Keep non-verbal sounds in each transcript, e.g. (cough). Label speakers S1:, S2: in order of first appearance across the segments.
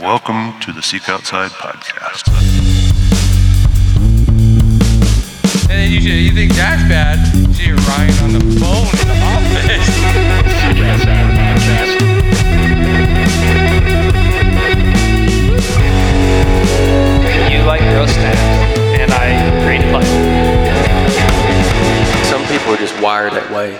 S1: Welcome to the Seek Outside podcast.
S2: And then you, you think that's bad? See you're Ryan on the phone in the office.
S3: You like roast stats, and I read play.
S4: Some people are just wired that way.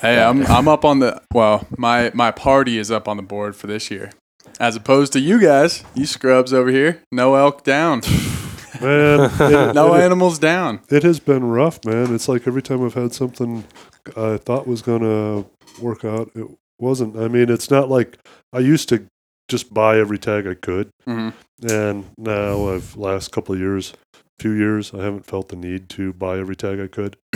S5: Hey, I'm I'm up on the well, my my party is up on the board for this year. As opposed to you guys, you scrubs over here. No elk down. (laughs)
S6: Man, (laughs) it,
S5: No
S6: it,
S5: animals down.
S6: it has been rough, man. It's like every time I've had something I thought was going to work out, it wasn't. I mean, it's not like I used to just buy every tag I could.
S5: Mhm.
S6: And now I've last couple of years, few years, I haven't felt the need to buy every tag I could. (clears throat)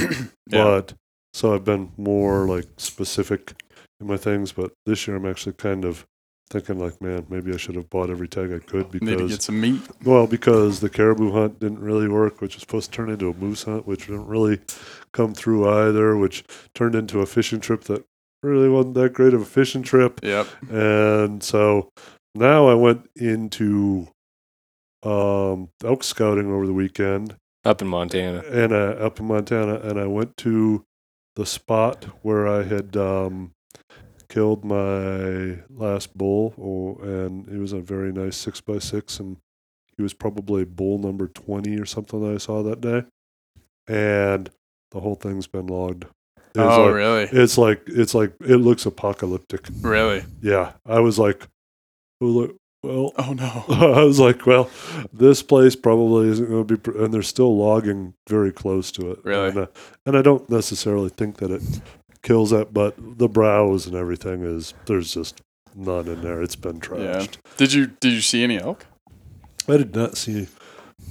S5: Yeah.
S6: But so I've been more like specific in my things, but this year I'm actually kind of thinking like, man, maybe I should have bought every tag I could
S5: Need to
S6: because
S5: get some meat.
S6: well, because the caribou hunt didn't really work, which was supposed to turn into a moose hunt, which didn't really come through either, which turned into a fishing trip that really wasn't that great of a fishing trip.
S5: Yep.
S6: And so now I went into um, elk scouting over the weekend
S7: up in Montana.
S6: and uh, up in Montana, and I went to the spot where I had um, killed my last bull, oh, and it was a very nice six by six, and he was probably bull number twenty or something that I saw that day, and the whole thing's been logged. It's
S5: Oh,
S6: like,
S5: really?
S6: It's like it's like it looks apocalyptic.
S5: Really?
S6: Yeah, I was like, well, well
S5: Oh no. (laughs)
S6: I was like, well, this place probably isn't going to be, pr- and they're still logging very close to it.
S5: Really?
S6: And, uh, and I don't necessarily think that it kills that, but the browse and everything is, there's just none in there. It's been
S5: Yeah.
S6: trashed.
S5: Did you did you see any elk?
S6: I did not see,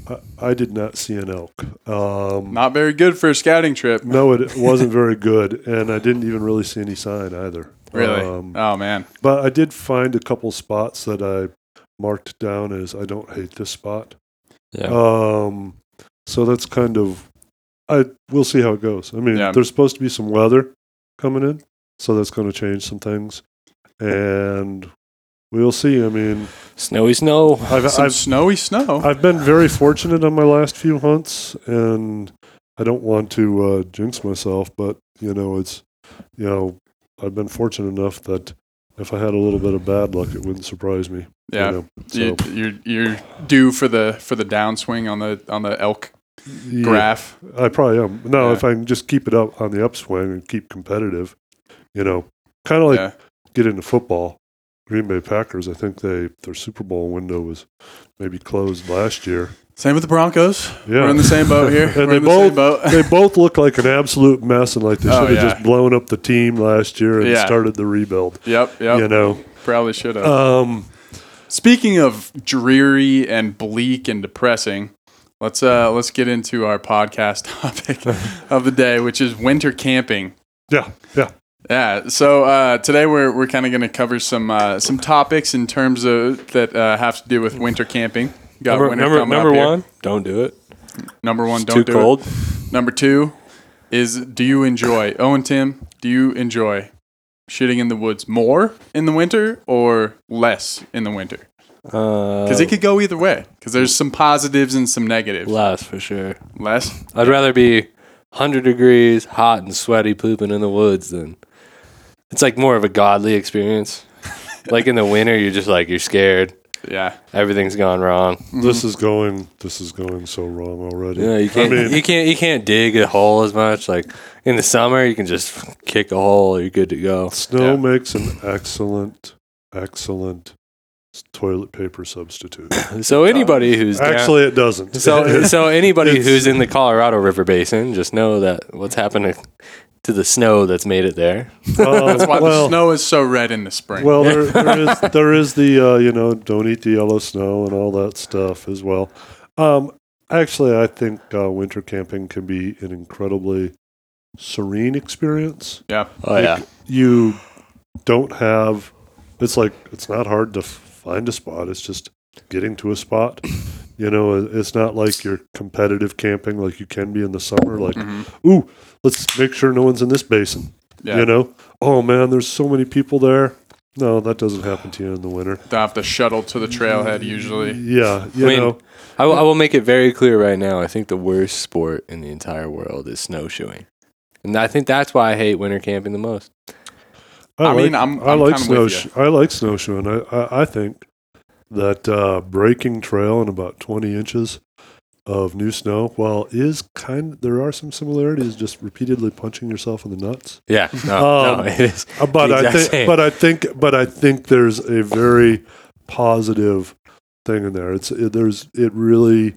S6: I, I did not see an elk. Um,
S5: Not very good for a scouting trip.
S6: no, it wasn't very good, and I didn't even really see any sign either.
S5: Really?
S6: Um,
S5: oh man.
S6: But I did find a couple spots that I marked down as I don't hate this spot.
S7: Yeah.
S6: Um, so that's kind of, I we'll see how it goes. I mean,
S5: Yeah.
S6: there's supposed to be some weather coming in, so that's going to change some things, and we'll see. I mean,
S7: Snowy snow.
S6: I've
S5: Some
S6: I've,
S5: snowy snow.
S6: I've been very fortunate on my last few hunts, and I don't want to uh, jinx myself, but you know, it's you know, I've been fortunate enough that if I had a little bit of bad luck, it wouldn't surprise me. you
S5: yeah.
S6: know,
S5: You,
S6: so,
S5: you're you're due for the for the downswing on the on the elk
S6: yeah.
S5: graph.
S6: I probably am. No,
S5: Yeah.
S6: if I can just keep it up on the upswing and keep competitive, you know, kind of like
S5: yeah.
S6: get into football. Green Bay Packers, I think they their Super Bowl window was maybe closed last year.
S5: Same with the Broncos.
S6: Yeah,
S5: We're in the same boat here. (laughs)
S6: And
S5: We're
S6: they
S5: in the same boat.
S6: they (laughs) both look like an absolute mess, and like they should
S5: Oh,
S6: have
S5: yeah.
S6: just blown up the team last year and
S5: Yeah.
S6: started the rebuild.
S5: yep. Yep.
S6: You know,
S5: Probably should have.
S6: um,
S5: Speaking of dreary and bleak and depressing, let's uh let's get into our podcast (laughs) topic of the day, which is winter camping.
S6: yeah, yeah,
S5: Yeah. So uh, today we're we're kind of going to cover some uh, some topics in terms of that uh, have to do with winter camping. Got
S7: Number,
S5: winter
S7: number,
S5: coming
S7: number
S5: up here.
S7: one, don't do it.
S5: Number one,
S7: It's
S5: don't
S7: too
S5: do
S7: cold.
S5: it. Number two is do you enjoy Owen Tim? Do you enjoy shitting in the woods more in the winter or less in the winter?
S7: Uh,
S5: Because it could go either way. Because there's some positives and some negatives.
S7: less for sure.
S5: Less.
S7: I'd rather be 100 degrees, hot and sweaty, pooping in the woods than. It's like more of a godly experience. (laughs) like in the winter, you're just like you're scared.
S5: Yeah.
S7: Everything's gone wrong.
S6: this is going this is going so wrong already.
S7: Yeah, you can't.
S6: mean-
S7: you can't. You can't dig a hole as much. Like in the summer, you can just kick a hole. You're good to go.
S6: Snow
S5: Yeah.
S6: makes an excellent, excellent s- toilet paper substitute. (coughs)
S7: So anybody who's down-
S6: Actually, it doesn't.
S7: So, (laughs) so anybody who's in the Colorado River Basin, just know that what's happening to the snow that's made it there. (laughs)
S6: Uh, (laughs)
S5: That's why
S6: well,
S5: the snow is so red in the spring.
S6: Well, there, there is there is the uh, you know don't eat the yellow snow and all that stuff as well. Um, actually, I think uh, winter camping can be an incredibly serene experience.
S5: yeah.
S7: Oh yeah,
S6: You don't have. It's like it's not hard to f- find a spot. It's just getting to a spot. (coughs) You know, it's not like you're competitive camping like you can be in the summer. Like, mm-hmm. ooh, let's make sure no one's in this basin.
S5: Yeah.
S6: You know, oh man, there's so many people there. no, that doesn't happen to you in the winter.
S5: Don't have to shuttle to the trailhead usually.
S6: Yeah, you
S7: I mean,
S6: know,
S7: I, will- I will make it very clear right now. I think the worst sport in the entire world is snowshoeing, and I think that's why I hate winter camping the most.
S6: I,
S5: I mean,
S6: like,
S5: I'm-
S6: I
S5: I'm
S6: like
S5: kinda
S6: snow.
S5: with
S6: I like snowshoeing. I, I, I think that uh, breaking trail in about twenty inches of new snow, while is kind, there are some similarities. Just repeatedly punching yourself in the nuts.
S7: Yeah, no,
S6: Um,
S7: no, (laughs) it is.
S6: Uh, but I think,
S7: same.
S6: but I think, but I think there's a very positive thing in there. It's it, there's it really,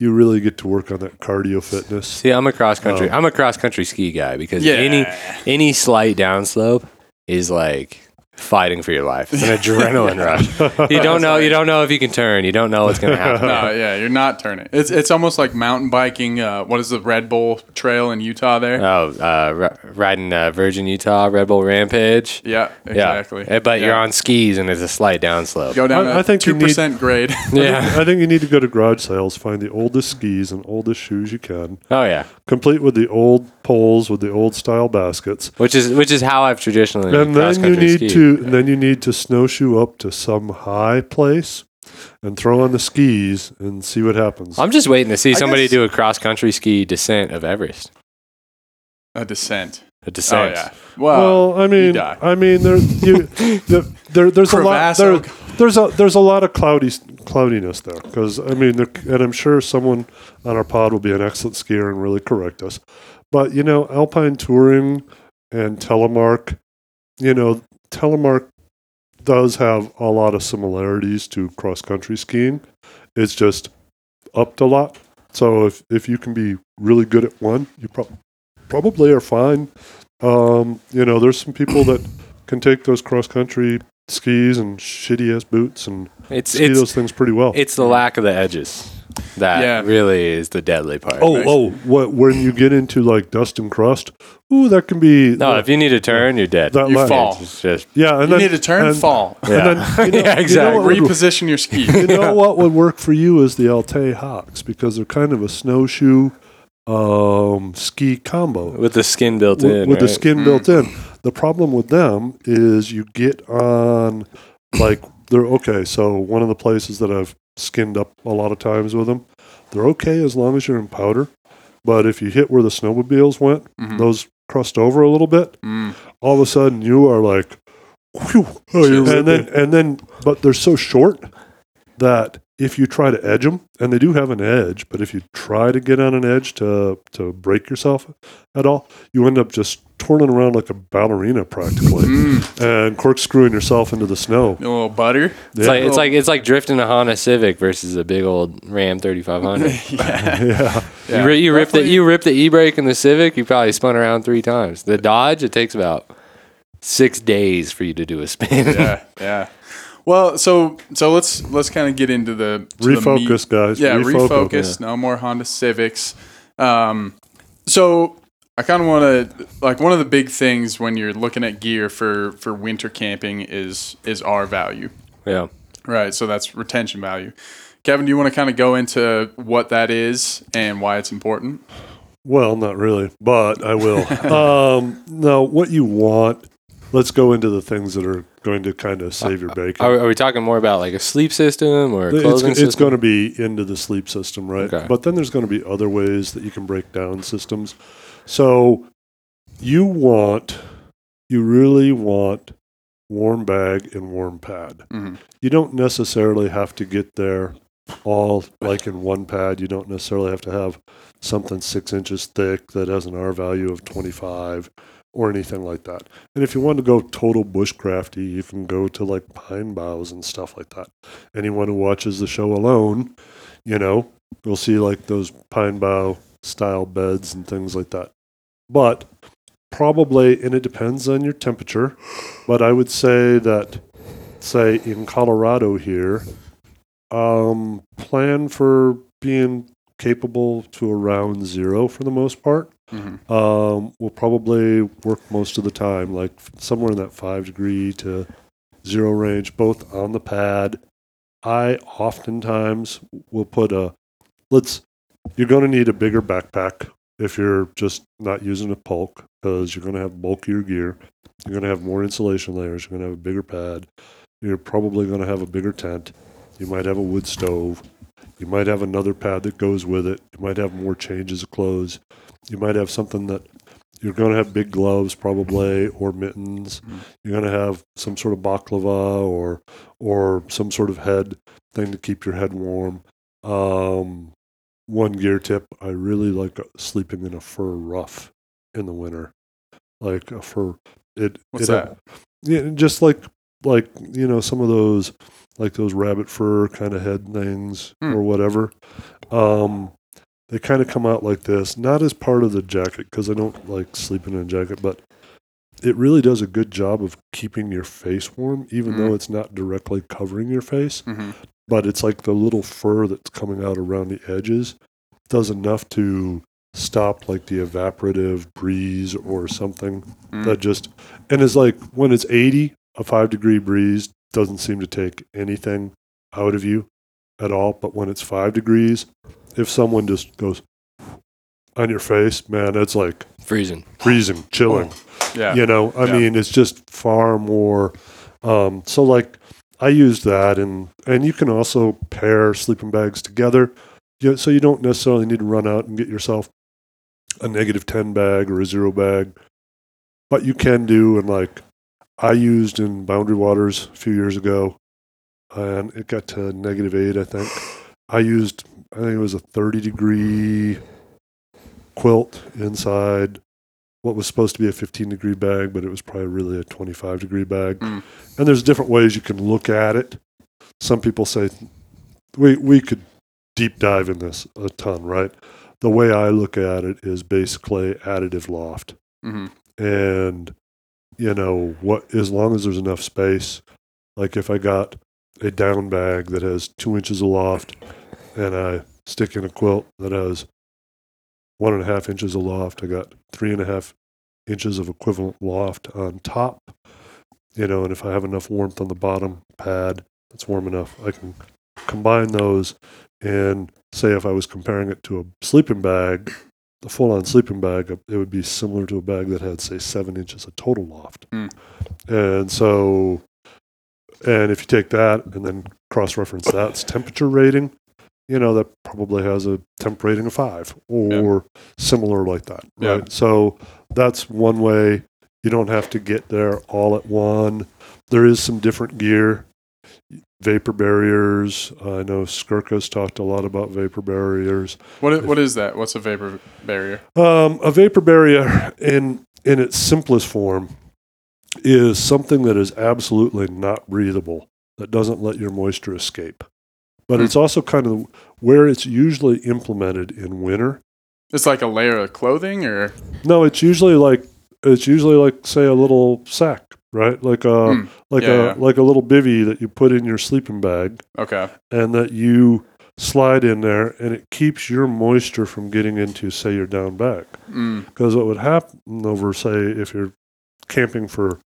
S6: you really get to work on that cardio fitness.
S7: See, I'm a cross country.
S6: Oh.
S7: I'm a cross country ski guy because
S5: Yeah.
S7: any any slight downslope is like fighting for your life. It's an adrenaline (laughs) rush. You don't know. You don't know if you can turn. You don't know what's going to happen.
S5: No, yeah, you're not turning. It's it's almost like mountain biking. Uh, what is the Red Bull Trail in Utah there?
S7: Oh, uh, ri- riding uh, Virgin Utah Red Bull Rampage.
S5: yeah, exactly.
S7: Yeah, but you're on skis and it's a slight downslope.
S5: Go down
S6: I-
S5: a
S6: I think
S5: two percent grade. (laughs)
S7: Yeah.
S6: I think you need to go to garage sales, find the oldest skis and oldest shoes you can,
S7: Oh yeah.
S6: complete with the old poles with the old style baskets.
S7: Which is which is how I've traditionally
S6: And
S7: cross
S6: then you
S7: country
S6: need
S7: skied.
S6: to and then you need to snowshoe up to some high place and throw on the skis and see what happens.
S7: I'm just waiting to see
S5: I
S7: somebody
S5: guess-
S7: do a cross country ski descent of Everest.
S5: a descent.
S7: A
S5: Oh
S7: descent.
S5: yeah. Well,
S6: well, I mean,
S5: die.
S6: I mean, there, you, (laughs) the, there, there's a lot, there, there's a, there's a lot of cloudy, cloudiness there. Because I mean, there, and I'm sure someone on our pod will be an excellent skier and really correct us. But you know, Alpine Touring and Telemark, you know, Telemark does have a lot of similarities to cross country skiing. It's just upped a lot. So if if you can be really good at one, you prob- probably are fine. Um, you know, there's some people that can take those cross country skis and shitty ass boots and
S7: It's
S6: ski
S7: it's
S6: those things pretty well.
S7: it's the lack of the edges that
S5: Yeah.
S7: really is the deadly part.
S6: oh, oh, what when you get into like dust and crust, ooh, that can be
S7: No, if you need to turn, you're dead.
S6: that
S5: You
S6: line.
S5: fall.
S7: It's just
S6: Yeah, and
S5: you
S6: then
S5: need to turn,
S6: and,
S5: fall,
S6: and then, you know, (laughs)
S7: Yeah, exactly.
S6: You know, what would,
S5: reposition your ski.
S6: you know what would work for you is the Altai Hoks because they're kind of a snowshoe um, ski combo.
S7: with the skin built
S6: with,
S7: in.
S6: with the
S7: right?
S6: skin built in. The problem with them is you get on like they're okay. So one of the places that I've skinned up a lot of times with them, they're okay as long as you're in powder. But if you hit where the snowmobiles went,
S5: Mhm.
S6: those crust over a little bit.
S5: Mm.
S6: All of a sudden, you are like, whew, and then and then, but they're so short that if you try to edge them, and they do have an edge, but if you try to get on an edge to to break yourself at all, you end up just twirling around like a ballerina practically,
S5: Mm.
S6: and corkscrewing yourself into the snow.
S5: A little butter.
S7: It's like it's like it's like drifting a Honda Civic versus a big old Ram 3500. (laughs)
S5: yeah.
S6: yeah, (laughs)
S5: yeah.
S7: You, ri- you rip the you rip the e brake in the Civic, you probably spun around three times. The Dodge, it takes about six days for you to do a spin.
S5: yeah, (laughs) yeah. Well, so so let's let's kind of get into the to the
S6: refocus, guys.
S5: Yeah,
S6: refocus.
S5: refocus. No more Honda Civics. Um, so I kind of want to like one of the big things when you're looking at gear for for winter camping is is R value,
S7: yeah.
S5: right? So that's retention value. Kevin, do you want to kind of go into what that is and why it's important?
S6: Well, not really, but I will. (laughs) um, no, what you want. Let's go into the things that are going to kind of save your bacon.
S7: Are, are we talking more about like a sleep system or a
S6: it's,
S7: clothing
S6: it's
S7: system?
S6: going to be into the sleep system, right?
S7: Okay.
S6: But then there's going to be other ways that you can break down systems. So you want, you really want warm bag and warm pad.
S5: Mhm.
S6: You don't necessarily have to get there all like in one pad. You don't necessarily have to have something six inches thick that has an R value of 25 or anything like that. And if you want to go total bushcrafty, you can go to like pine boughs and stuff like that. Anyone who watches the show alone, you know, you'll see like those pine bough style beds and things like that. But probably, and it depends on your temperature, but I would say that, say in Colorado here, um, plan for being capable to around zero for the most part
S5: Mhm.
S6: um, will probably work most of the time, like somewhere in that five degree to zero range, both on the pad. I oftentimes will put a let's. You're going to need a bigger backpack if you're just not using a bulk because you're going to have bulkier gear. You're going to have more insulation layers. You're going to have a bigger pad. You're probably going to have a bigger tent. You might have a wood stove. You might have another pad that goes with it. You might have more changes of clothes. You might have something that you're going to have big gloves probably or mittens. You're going to have some sort of baklava or or some sort of head thing to keep your head warm. Um, one gear tip: I really like sleeping in a fur ruff in the winter, like a fur. It
S5: What's
S6: it,
S5: that?
S6: Yeah, just like like you know some of those like those rabbit fur kind of head things
S5: Hmm.
S6: or whatever. Um, they kind of come out like this, not as part of the jacket because I don't like sleeping in a jacket, but it really does a good job of keeping your face warm, even
S5: Mm.
S6: though it's not directly covering your face.
S5: hmm
S6: But it's like the little fur that's coming out around the edges does enough to stop like the evaporative breeze or something
S5: Mm.
S6: that just and it's like when it's 80 a 5 degree breeze doesn't seem to take anything out of you at all but when it's 5 degrees if someone just goes on your face man it's like
S7: Freezing.
S6: freezing chilling
S5: Yeah.
S6: you know i
S5: Yeah.
S6: mean it's just far more um, so like i use that and and you can also pair sleeping bags together you, so you don't necessarily need to run out and get yourself a negative 10 bag or a zero bag but you can do and like i used in boundary waters a few years ago and it got to negative 8 i think i used i think it was a 30 degree quilt inside what was supposed to be a 15 degree bag, but it was probably really a 25 degree bag.
S5: Mm.
S6: And there's different ways you can look at it. Some people say we we could deep dive in this a ton, right? The way I look at it is basically additive loft.
S5: hmm
S6: And you know, what as long as there's enough space, like if I got a down bag that has two inches of loft and I stick in a quilt that has one and a half inches of loft, I got three and a half inches of equivalent loft on top. You know, and if I have enough warmth on the bottom pad that's warm enough, I can combine those and say if I was comparing it to a sleeping bag, the full on sleeping bag, it would be similar to a bag that had, say, seven inches of total loft.
S5: Mm.
S6: And so, and if you take that and then cross reference that's temperature rating, you know, that probably has a temp rating of five or similar like that.
S5: Yeah.
S6: Right. So that's one way. You don't have to get there all at one. There is some different gear, vapor barriers. I know Skurka's talked a lot about vapor barriers.
S5: What what is that? What's a vapor barrier?
S6: Um, a vapor barrier, in in its simplest form, is something that is absolutely not breathable that doesn't let your moisture escape. But
S5: Hmm.
S6: it's also kind of where it's usually implemented in winter.
S5: It's like a layer of clothing, or
S6: No, it's usually like it's usually like say a little sack, right? Like a
S5: Hmm.
S6: like
S5: Yeah,
S6: a
S5: yeah.
S6: like a little bivy that you put in your sleeping bag
S5: okay,
S6: and that you slide in there and it keeps your moisture from getting into say your down bag.
S5: mm,
S6: Because what would happen over, say, if you're camping for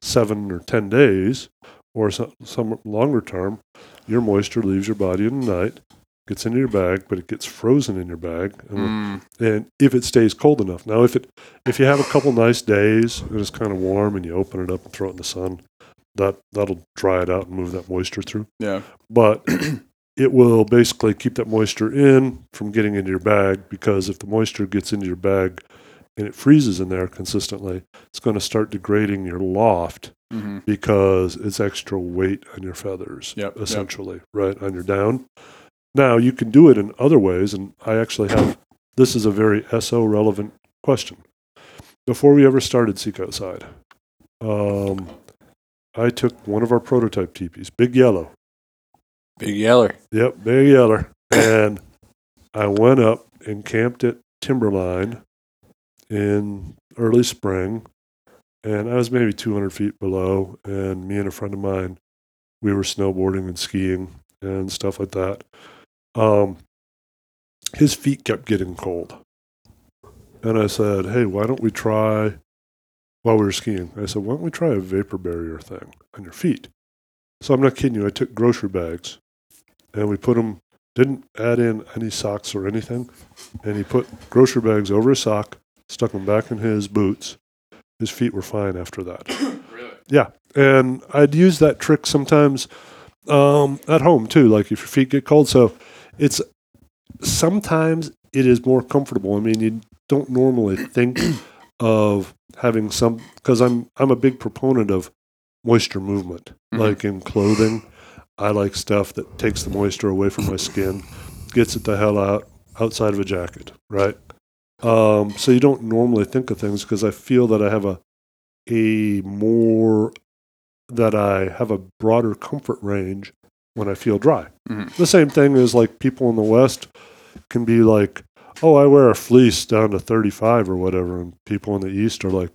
S6: seven or 10 days or some, some longer term, your moisture leaves your body in the night, gets into your bag, but it gets frozen in your bag. And,
S5: mm,
S6: and if it stays cold enough. Now, if it if you have a couple nice days and it's kind of warm and you open it up and throw it in the sun, that, that'll dry it out and move that moisture through
S5: yeah,
S6: but (clears throat) it will basically keep that moisture in from getting into your bag because if the moisture gets into your bag and it freezes in there consistently, it's going to start degrading your loft
S5: hmm
S6: because it's extra weight on your feathers,
S5: Yep, yep.
S6: essentially, right, on your down. Now, you can do it in other ways, and I actually have this is a very SO relevant question. Before we ever started Seek Outside, um, I took one of our prototype teepees, Big Yellow,
S7: Big Yeller.
S6: Yep, Big Yeller. And I went up and camped at Timberline in early spring. And I was maybe 200 feet below. And me and a friend of mine, we were snowboarding and skiing and stuff like that. Um, his feet kept getting cold. And I said, hey, why don't we try, while we were skiing, I said, why don't we try a vapor barrier thing on your feet? So I'm not kidding you. I took grocery bags and we put them didn't add in any socks or anything, and he put grocery bags over his sock, stuck them back in his boots. His feet were fine after that. (coughs)
S5: Really?
S6: Yeah, and I'd use that trick sometimes um, at home too, like if your feet get cold. So it's sometimes it is more comfortable. I mean, you don't normally think (coughs) of having some because I'm I'm a big proponent of moisture movement,
S5: Mhm.
S6: like in clothing. I like stuff that takes the moisture away from my skin, gets it the hell out outside of a jacket, right? Um, so you don't normally think of things because I feel that I have a a more that I have a broader comfort range when I feel dry.
S5: Mhm.
S6: The same thing is like people in the West can be like, oh, I wear a fleece down to 35 or whatever. And people in the East are like,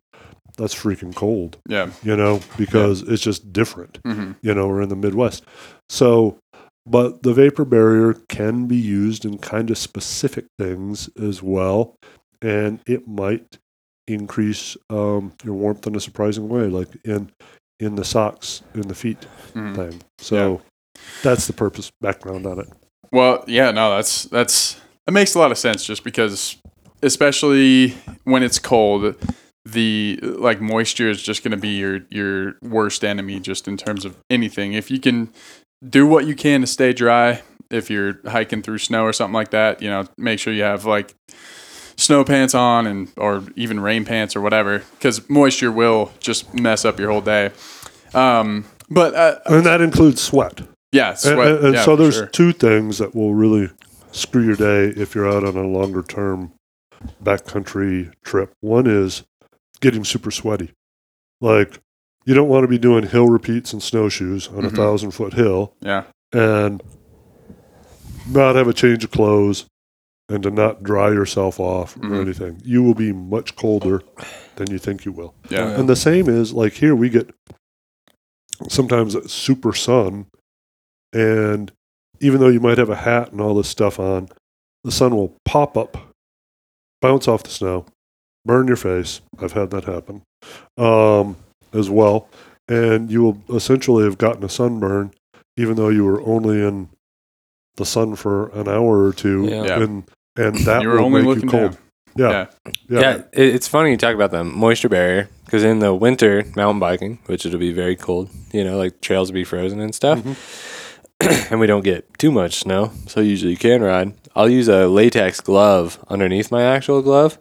S6: that's freaking cold,
S5: Yeah.
S6: you know, because it's just different,
S5: hmm
S6: you know, we're in the Midwest. So, but the vapor barrier can be used in kind of specific things as well. And it might increase um, your warmth in a surprising way, like in in the socks, in the feet
S5: hmm
S6: thing. So that's the purpose background on it.
S5: Well, yeah, no, that's that's that makes a lot of sense. Just because, especially when it's cold, the like moisture is just going to be your your worst enemy. Just in terms of anything, if you can do what you can to stay dry, if you're hiking through snow or something like that, you know, make sure you have like snow pants on and or even rain pants or whatever, because moisture will just mess up your whole day. Um, but uh,
S6: And that includes sweat.
S5: yeah,
S6: And,
S5: sweat,
S6: and- and
S5: yeah,
S6: so there's
S5: sure.
S6: two things that will really screw your day if you're out on a longer term backcountry trip. One is getting super sweaty. Like you don't want to be doing hill repeats and snowshoes on a
S5: Mhm.
S6: thousand foot hill
S5: yeah,
S6: and not have a change of clothes and to not dry yourself off or
S5: Mhm.
S6: anything. You will be much colder than you think you will.
S5: yeah,
S6: And the same is like here we get sometimes super sun, and even though you might have a hat and all this stuff on, the sun will pop up, bounce off the snow, burn your face. I've had that happen um, as well, and you will essentially have gotten a sunburn, even though you were only in the sun for an hour or two,
S7: Yeah.
S5: Yeah.
S6: and and (laughs) that
S5: you're
S6: will
S5: only
S6: make you
S5: looking
S6: cold.
S5: down.
S6: Yeah,
S5: Yeah.
S6: yeah,
S7: Yeah, it's funny you talk about the moisture barrier because in the winter, mountain biking, which it'll be very cold, you know, like trails will be frozen and stuff, (clears throat) and we don't get too much snow, so usually you can ride. I'll use a latex glove underneath my actual glove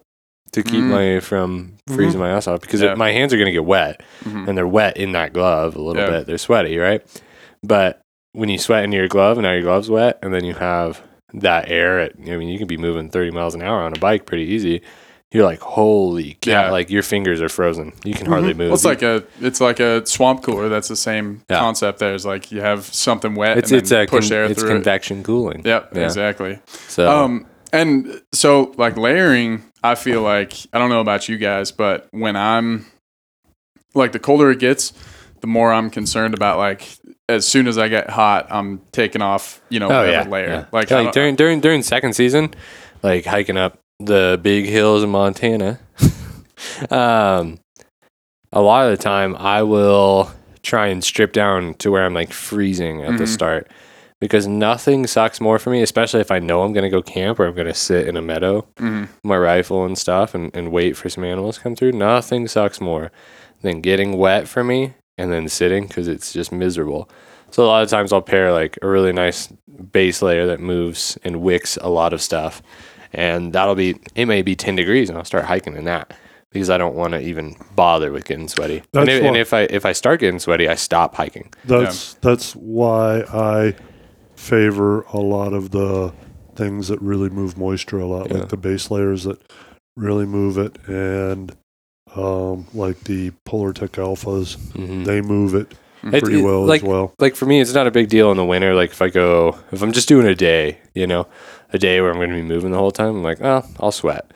S7: to keep
S5: Mm.
S7: my from freezing my ass off because
S5: Yeah.
S7: my hands are gonna get wet
S5: Mhm.
S7: and they're wet in that glove a little
S5: Yeah.
S7: bit. They're sweaty, right? But when you sweat into your glove and now your glove's wet, and then you have that air at, I mean, you can be moving 30 miles an hour on a bike pretty easy. You're like, holy cow!
S5: Yeah.
S7: Like your fingers are frozen. You can hardly move.
S5: Well, it's like a it's like a swamp cooler. That's the same
S7: Yeah.
S5: concept. There is like you have something wet
S7: it's
S5: and
S7: it's a
S5: push
S7: con-
S5: air
S7: it's
S5: through it.
S7: convection cooling.
S5: Yep,
S7: Yeah.
S5: exactly.
S7: So
S5: Um, and so like layering, I feel like I don't know about you guys, but when I'm like the colder it gets, the more I'm concerned about like as soon as I get hot, I'm taking off, you know,
S7: oh yeah,
S5: layer.
S7: yeah.
S5: Like,
S7: like during during during second season, like hiking up the big hills in Montana. (laughs) um, a lot of the time, I will try and strip down to where I'm like freezing at the
S5: Mhm.
S7: start because nothing sucks more for me, especially if I know I'm gonna go camp or I'm gonna sit in a meadow,
S5: Mhm.
S7: with my rifle and stuff, and, and wait for some animals to come through. Nothing sucks more than getting wet for me and then sitting because it's just miserable. So a lot of times I'll pair like a really nice base layer that moves and wicks a lot of stuff, and that'll be it may be ten degrees, and I'll start hiking in that because I don't want to even bother with getting sweaty. And
S6: That's
S7: if, and if I if I start getting sweaty, I stop hiking.
S6: That's that's why I favor a lot of the things that really move moisture a lot,
S7: Yeah.
S6: like the base layers that really move it, and um, like the Polartec Alphas,
S7: Mhm.
S6: they move it
S7: It-
S6: pretty
S7: it-
S6: well
S7: like,
S6: as well.
S7: Like for me, it's not a big deal in the winter. Like if I go, if I'm just doing a day, you know, a day where I'm going to be moving the whole time, I'm like, oh, I'll sweat.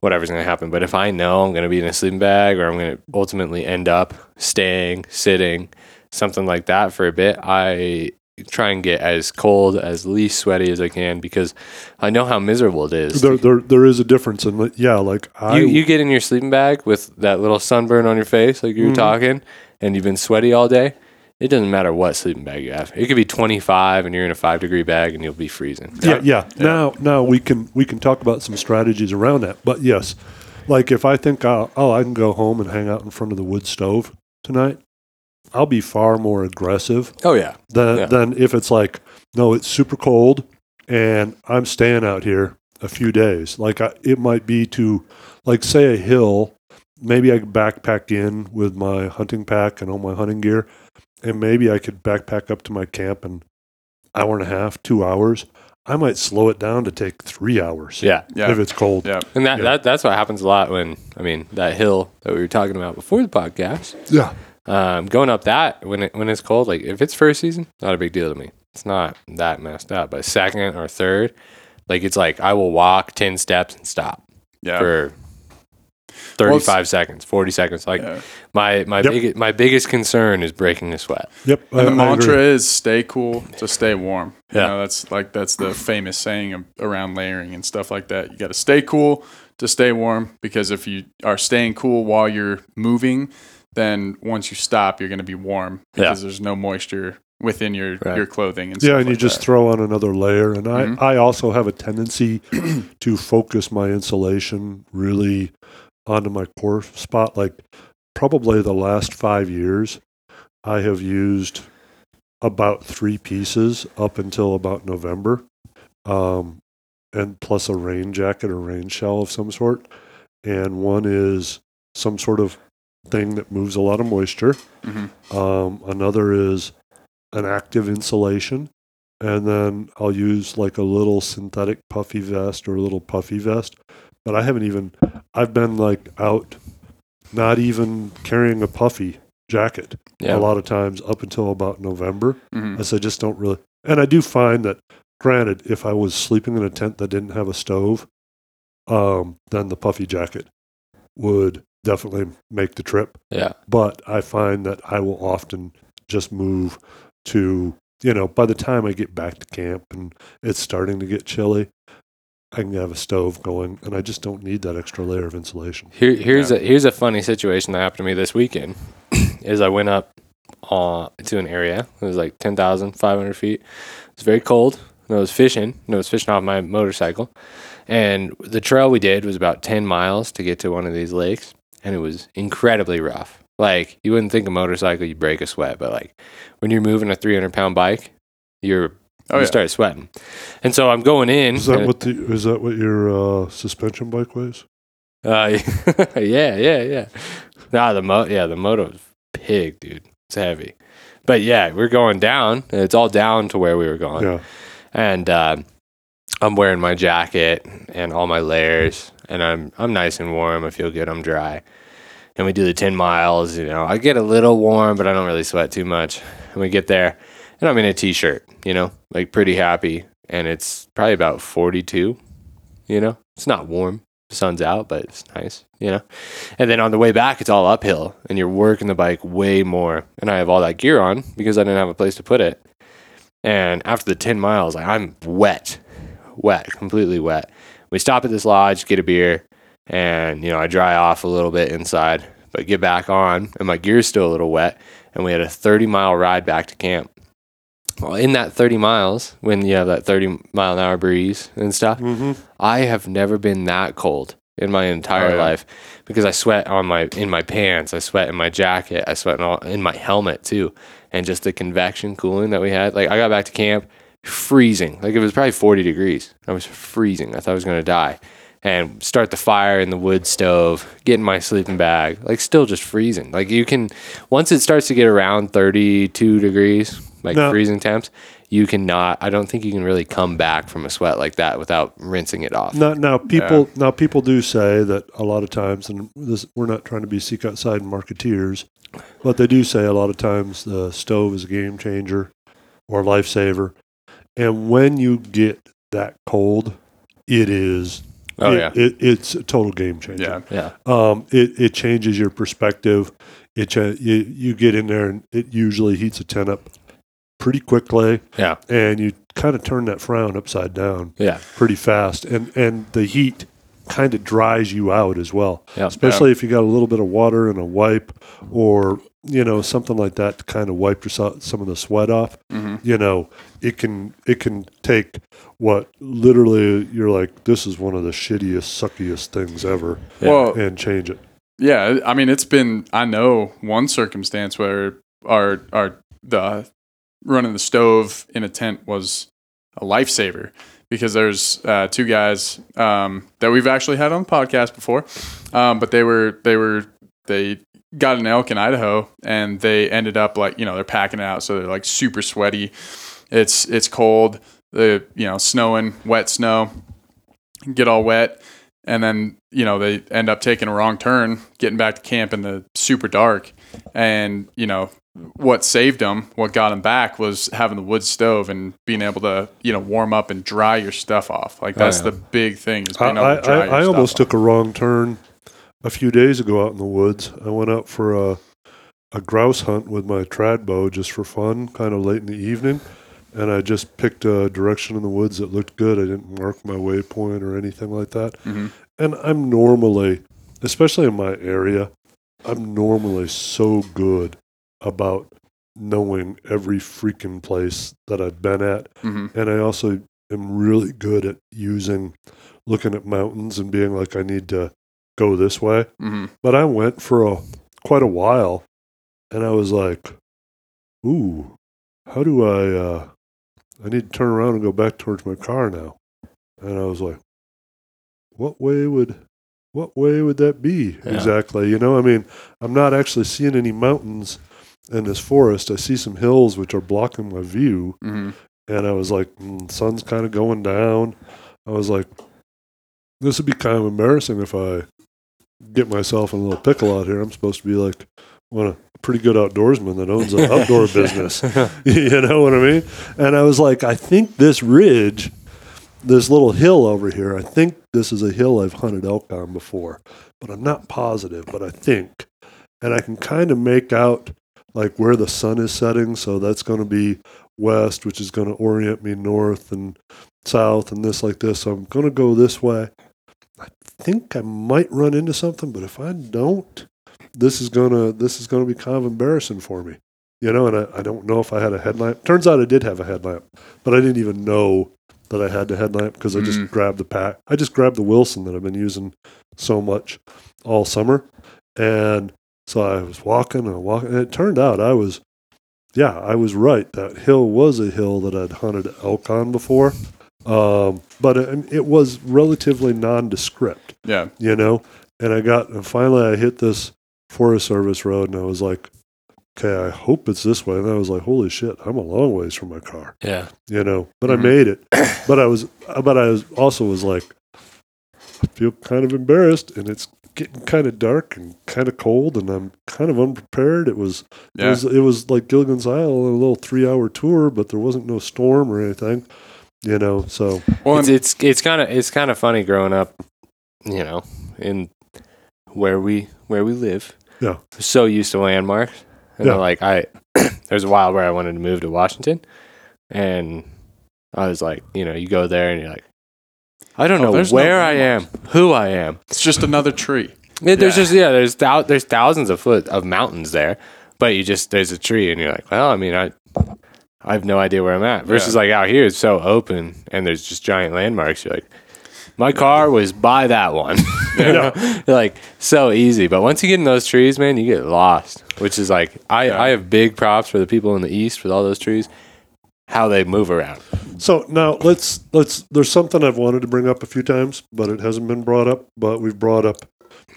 S7: Whatever's going to happen. But if I know I'm going to be in a sleeping bag or I'm going to ultimately end up staying, sitting, something like that for a bit, I try and get as cold, as least sweaty as I can because I know how miserable it is.
S6: There, there, there is a difference, and yeah, like I,
S7: you, you get in your sleeping bag with that little sunburn on your face, like you were
S6: Mhm.
S7: talking, and you've been sweaty all day, it doesn't matter what sleeping bag you have. It could be 25 and you're in a five degree bag and you'll be freezing.
S6: Yeah, yeah. Now, now we can we can talk about some strategies around that. But yes, like if I think oh, oh I can go home and hang out in front of the wood stove tonight, I'll be far more aggressive
S7: Oh yeah.
S6: than
S7: Yeah.
S6: than if it's like no, it's super cold and I'm staying out here a few days. Like I, it might be to like say a hill. Maybe I could backpack in with my hunting pack and all my hunting gear, and maybe I could backpack up to my camp in hour and a half, two hours. I might slow it down to take three hours.
S7: Yeah.
S5: Yeah.
S6: if it's cold.
S5: Yeah.
S7: And that,
S6: Yeah.
S7: that that's what happens a lot when I mean that hill that we were talking about before the podcast.
S6: Yeah.
S7: Um, going up that when it when it's cold, like if it's first season, not a big deal to me. It's not that messed up. But second or third, like it's like I will walk ten steps and stop
S5: Yeah.
S7: for thirty five seconds, forty seconds. Like
S5: Yeah.
S7: my my
S6: Yep.
S7: big, my biggest concern is breaking a sweat.
S6: Yep.
S5: And
S6: I-
S5: the
S6: I
S5: mantra
S6: agree.
S5: is stay cool to stay warm. You
S7: Yeah.
S5: know, that's like that's the famous saying around layering and stuff like that. You got to stay cool to stay warm because if you are staying cool while you're moving, then once you stop, you're going to be warm
S7: Yeah.
S5: because there's no moisture within your
S7: Right.
S5: your clothing and
S6: Yeah,
S5: stuff
S6: and you
S5: like
S6: just
S5: that.
S6: throw on another layer. And I,
S5: Mhm.
S6: I also have a tendency (clears throat) to focus my insulation really onto my core spot. Like probably the last five years, I have used about three pieces up until about November, um, and plus a rain jacket or rain shell of some sort. And one is some sort of thing that moves a lot of moisture.
S5: Mhm.
S6: Um, another is an active insulation. And then I'll use like a little synthetic puffy vest or a little puffy vest. But I haven't even, I've been like out, not even carrying a puffy jacket
S7: Yeah.
S6: a lot of times up until about November.
S5: Mhm.
S6: As I just don't really, and I do find that, granted, if I was sleeping in a tent that didn't have a stove, um, then the puffy jacket would definitely make the trip
S7: Yeah.
S6: but I find that I will often just move to, you know, by the time I get back to camp and it's starting to get chilly, I can have a stove going and I just don't need that extra layer of insulation.
S7: Here, here's a here's a funny situation that happened to me this weekend. (clears throat) is I went up uh, to an area. It was like ten thousand five hundred feet. It's very cold. And I was fishing. And I was fishing off my motorcycle, and the trail we did was about ten miles to get to one of these lakes, and it was incredibly rough. Like you wouldn't think a motorcycle you break a sweat, but like when you're moving a three hundred pound bike, you're
S5: Oh,
S7: you
S5: yeah.
S7: start sweating. And so I'm going in.
S6: Is that what the is that what your uh, suspension bike weighs?
S7: Uh, (laughs) yeah, yeah, yeah. Nah, the mo, yeah, the moto's pig, dude. It's heavy, but yeah, we're going down. It's all down to where we were going,
S6: Yeah.
S7: and uh, I'm wearing my jacket and all my layers, and I'm I'm nice and warm. I feel good. I'm dry, and we do the ten miles. You know, I get a little warm, but I don't really sweat too much. And we get there, and I'm in a t-shirt. You know, like pretty happy, and it's probably about 42. You know, it's not warm the sun's out, but it's nice, you know. And then on the way back, it's all uphill, and you're working the bike way more. And I have all that gear on because I didn't have a place to put it. And after the ten miles, like, I'm wet, wet, completely wet. We stop at this lodge, get a beer, and you know I dry off a little bit inside, but get back on, and my gear's still a little wet. And we had a 30 mile ride back to camp. Well, in that 30 miles, when you have that 30 mile an hour breeze and stuff,
S6: Mm-hmm.
S7: I have never been that cold in my entire
S5: Oh, yeah.
S7: life because I sweat on my in my pants, I sweat in my jacket, I sweat in, all, in my helmet too, and just the convection cooling that we had. Like I got back to camp freezing, like it was probably forty degrees. I was freezing. I thought I was gonna die. And start the fire in the wood stove, get in my sleeping bag, like still just freezing. Like you can, once it starts to get around 32 degrees, like
S6: No.
S7: freezing temps, you cannot, I don't think you can really come back from a sweat like that without rinsing it off.
S6: Now, now people now people do say that a lot of times, and this, we're not trying to be seek outside marketeers, but they do say a lot of times the stove is a game changer or lifesaver. And when you get that cold, it is.
S7: Oh,
S6: it-
S7: yeah.
S6: it, it's a total game changer.
S5: Yeah.
S7: Yeah.
S6: Um, it it changes your perspective. It cha- you you get in there and it usually heats a tent up pretty quickly,
S7: Yeah.
S6: and you kind of turn that frown upside down
S7: Yeah.
S6: pretty fast, and and the heat kind of dries you out as well.
S7: Yeah.
S6: Especially if you got a little bit of water and a wipe, or you know, something like that to kind of wipe yourself some of the sweat off.
S5: Mhm.
S6: You know, it can it can take what literally you're like, this is one of the shittiest, suckiest things ever,
S5: Well,
S6: and change it.
S5: Yeah, I mean, it's been. I know one circumstance where our our the running the stove in a tent was a lifesaver because there's uh, two guys um, that we've actually had on the podcast before, um, but they were they were they got an elk in Idaho and they ended up like you know they're packing it out so they're like super sweaty. It's it's cold. The you know snowing, wet snow, get all wet and then you know they end up taking a wrong turn getting back to camp in the super dark and you know what saved them what got them back was having the wood stove and being able to you know warm up and dry your stuff off like oh, that's
S7: yeah.
S5: the big thing is
S6: I,
S5: able to dry
S6: I, I almost
S5: off.
S6: took a wrong turn a few days ago out in the woods. I went out for a a grouse hunt with my trad bow just for fun, kind of late in the evening, and I just picked a direction in the woods that looked good. I didn't mark my waypoint or anything like that.
S5: Mhm.
S6: And I'm normally, especially in my area, I'm normally so good about knowing every freaking place that I've been at
S5: Mhm.
S6: and I also am really good at using looking at mountains and being like I need to go this way.
S5: Mhm.
S6: But I went for a quite a while and I was like, "Ooh, how do I uh I need to turn around and go back towards my car now." And I was like, "What way would what way would that be
S7: Yeah.
S6: exactly?" You know, I mean, I'm not actually seeing any mountains in this forest. I see some hills which are blocking my view
S5: Mhm.
S6: and I was like, mm, sun's kind of going down. I was like, this would be kind of embarrassing if I get myself in a little pickle out here. I'm supposed to be like one a pretty good outdoorsman that owns an (laughs) outdoor business. (laughs) you know what I mean? And I was like, I think this ridge, this little hill over here, I think this is a hill I've hunted elk on before, but I'm not positive, but I think. And I can kind of make out like where the sun is setting. So that's going to be west, which is going to orient me north and south and this like this. So I'm going to go this way. I think I might run into something, but if I don't, this is gonna this is gonna be kind of embarrassing for me, you know. And I, I don't know if I had a headlamp. Turns out I did have a headlamp, but I didn't even know that I had the headlamp because I just
S5: Mm.
S6: grabbed the pack. I just grabbed the Wilson that I've been using so much all summer, and so I was walking and walking, and it turned out I was, yeah, I was right. That hill was a hill that I'd hunted elk on before, um, but it, it was relatively nondescript
S5: yeah
S6: you know. And I got and finally I hit this Forest Service road, and I was like, okay, I hope it's this way. And I was like, holy shit, I'm a long ways from my car,
S7: yeah.
S6: you know. But
S5: Mhm.
S6: I made it. (coughs) But I was, but I was also was like, I feel kind of embarrassed, and it's getting kind of dark and kind of cold, and I'm kind of unprepared. It was, it
S5: yeah
S6: was, it was like Gilligan's Isle, a little three hour tour, but there wasn't no storm or anything, you know. So
S5: well
S7: it's it's it's kind of it's kind of funny growing up, you know, in where we where we live.
S6: Yeah.
S7: So used to landmarks, and
S6: Yeah.
S7: like I, (clears throat) there's a while where I wanted to move to Washington, and I was like, you know, you go there and you're like, I don't
S5: Oh,
S7: know
S5: there's no
S7: where I am, who I am.
S5: it's just another tree
S7: Yeah, there's
S5: Yeah.
S7: just yeah, there's thou- there's thousands of foot of mountains there, but you just there's a tree and you're like, well, I mean, I I have no idea where I'm at. Versus
S5: Yeah.
S7: like out here, it's so open and there's just giant landmarks. You're like, my car was by that one. (laughs) You know? You're like so easy, but once you get in those trees, man, you get lost. Which is like I
S5: Yeah.
S7: I have big props for the people in the east with all those trees, how they move around.
S6: So now let's let's. There's something I've wanted to bring up a few times, but it hasn't been brought up. But we've brought up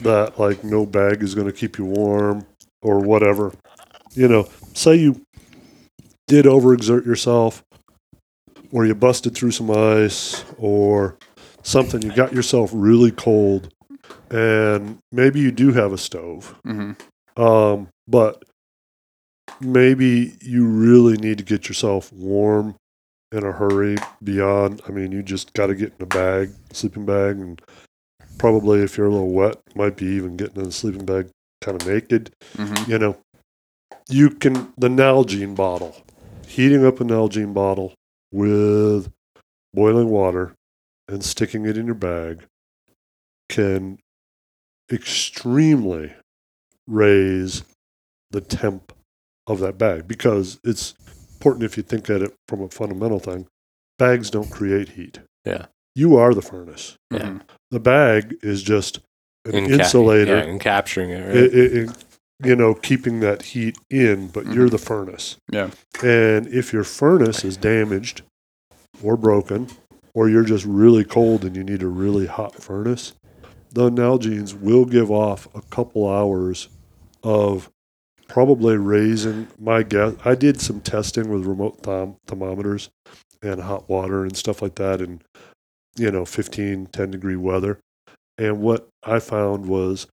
S6: that like no bag is going to keep you warm or whatever. You know, say you did overexert yourself, or you busted through some ice, or something. You got yourself really cold, and maybe you do have a stove.
S5: hmm
S6: Um, but maybe you really need to get yourself warm in a hurry beyond I mean you just got to get in a bag, sleeping bag and probably if you're a little wet, might be even getting in a sleeping bag kind of naked,
S5: hmm
S6: you know. You can the Nalgene bottle. Heating up a Nalgene bottle with boiling water and sticking it in your bag can extremely raise the temp of that bag because it's important if you think at it from a fundamental thing. Bags don't create heat.
S7: Yeah.
S6: You are the furnace.
S7: Yeah.
S5: Mhm.
S6: The bag is just an
S7: Enca-
S6: insulator.
S7: yeah, and capturing it. Right?
S6: it, it, it- you know, keeping that heat in, but you're
S5: Mhm.
S6: the furnace.
S5: Yeah.
S6: And if your furnace is damaged or broken, or you're just really cold and you need a really hot furnace, the Nalgene's will give off a couple hours of probably raising my guess. I did some testing with remote therm- thermometers and hot water and stuff like that in, you know, 15, 10 degree weather. And what I found was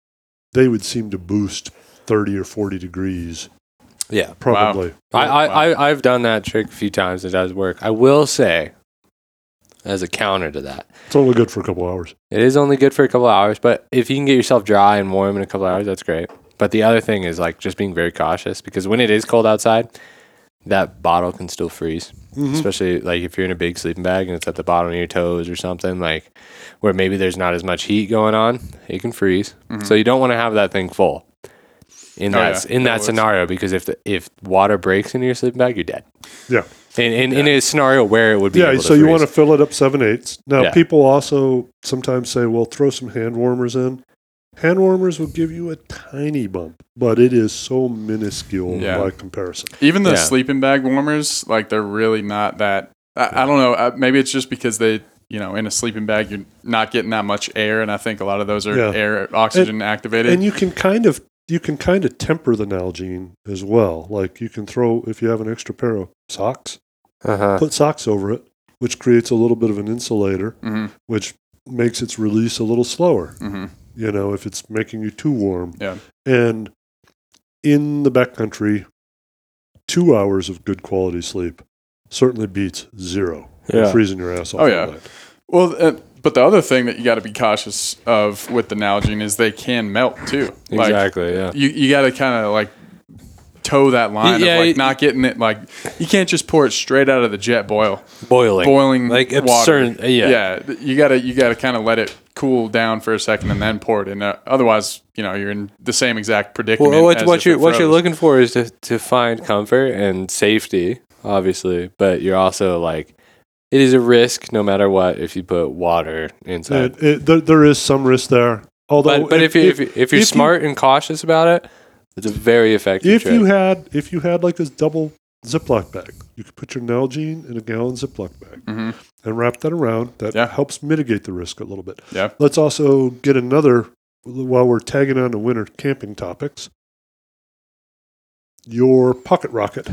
S6: they would seem to boost 30 or 40 degrees,
S7: yeah.
S6: probably.
S7: I, I,
S5: Wow.
S7: I, I've done that trick a few times. It does work. I will say, as a counter to that,
S6: It's only good for a couple hours.
S7: it is only good for a couple hours. But if you can get yourself dry and warm in a couple hours, that's great. But the other thing is like just being very cautious because when it is cold outside, that bottle can still freeze.
S6: Mm-hmm.
S7: Especially like if you're in a big sleeping bag and it's at the bottom of your toes or something like where maybe there's not as much heat going on, it can freeze. So you don't want to have that thing full in
S5: Mm-hmm. Oh,
S7: that
S5: yeah.
S7: in
S5: That
S7: that scenario because if the, if water breaks into your sleeping bag, you're dead.
S6: Yeah.
S7: In in, in a scenario where it would be
S6: Yeah, so
S7: to
S6: you want to fill it up seven eighths. Now,
S7: Yeah.
S6: people also sometimes say, well, throw some hand warmers in. Hand warmers will give you a tiny bump, but it is so minuscule
S5: Yeah.
S6: by comparison.
S5: Even the
S7: Yeah.
S5: sleeping bag warmers, like they're really not that. I, I don't know. uh, Maybe it's just because they, you know, in a sleeping bag you're not getting that much air, and I think a lot of those are
S6: Yeah.
S5: air oxygen activated.
S6: And you can kind of you can kind of temper the Nalgene as well. Like you can throw if you have an extra pair of socks,
S7: uh-huh.
S6: put socks over it, which creates a little bit of an insulator,
S5: hmm
S6: which makes its release a little slower.
S5: hmm
S6: you know, if it's making you too warm.
S5: Yeah.
S6: And in the backcountry, two hours of good quality sleep certainly beats zero.
S7: Yeah.
S6: Freezing your ass off.
S5: Oh, yeah. Well, uh, but the other thing that you got to be cautious of with the Nalgene is they can melt too. Like,
S7: Exactly. Yeah.
S5: you you got to kind of like toe that line
S7: Yeah,
S5: of like
S7: you-
S5: not getting it like you can't just pour it straight out of the Jetboil
S7: Boiling.
S5: boiling
S7: Like
S5: water.
S7: Yeah.
S5: yeah you gotta you gotta kind of let it cool down for a second and then pour it in uh, otherwise you know you're in the same exact predicament
S7: Well, what,
S5: as
S7: what you're what you're looking for is to to find comfort and safety, obviously, but you're also like it is a risk no matter what if you put water inside.
S6: And it, there, there is some risk there. Although,
S7: but but if, you if, you- if you're
S6: you-
S7: smart and cautious about it, it's a very effective
S6: if
S7: trick.
S6: you had if you had like this double Ziploc bag, you could put your Nalgene in a gallon Ziploc bag
S5: Mhm.
S6: and wrap that around. That
S5: Yeah.
S6: helps mitigate the risk a little bit.
S5: Yeah.
S6: Let's also get another while we're tagging on to winter camping topics. Your pocket rocket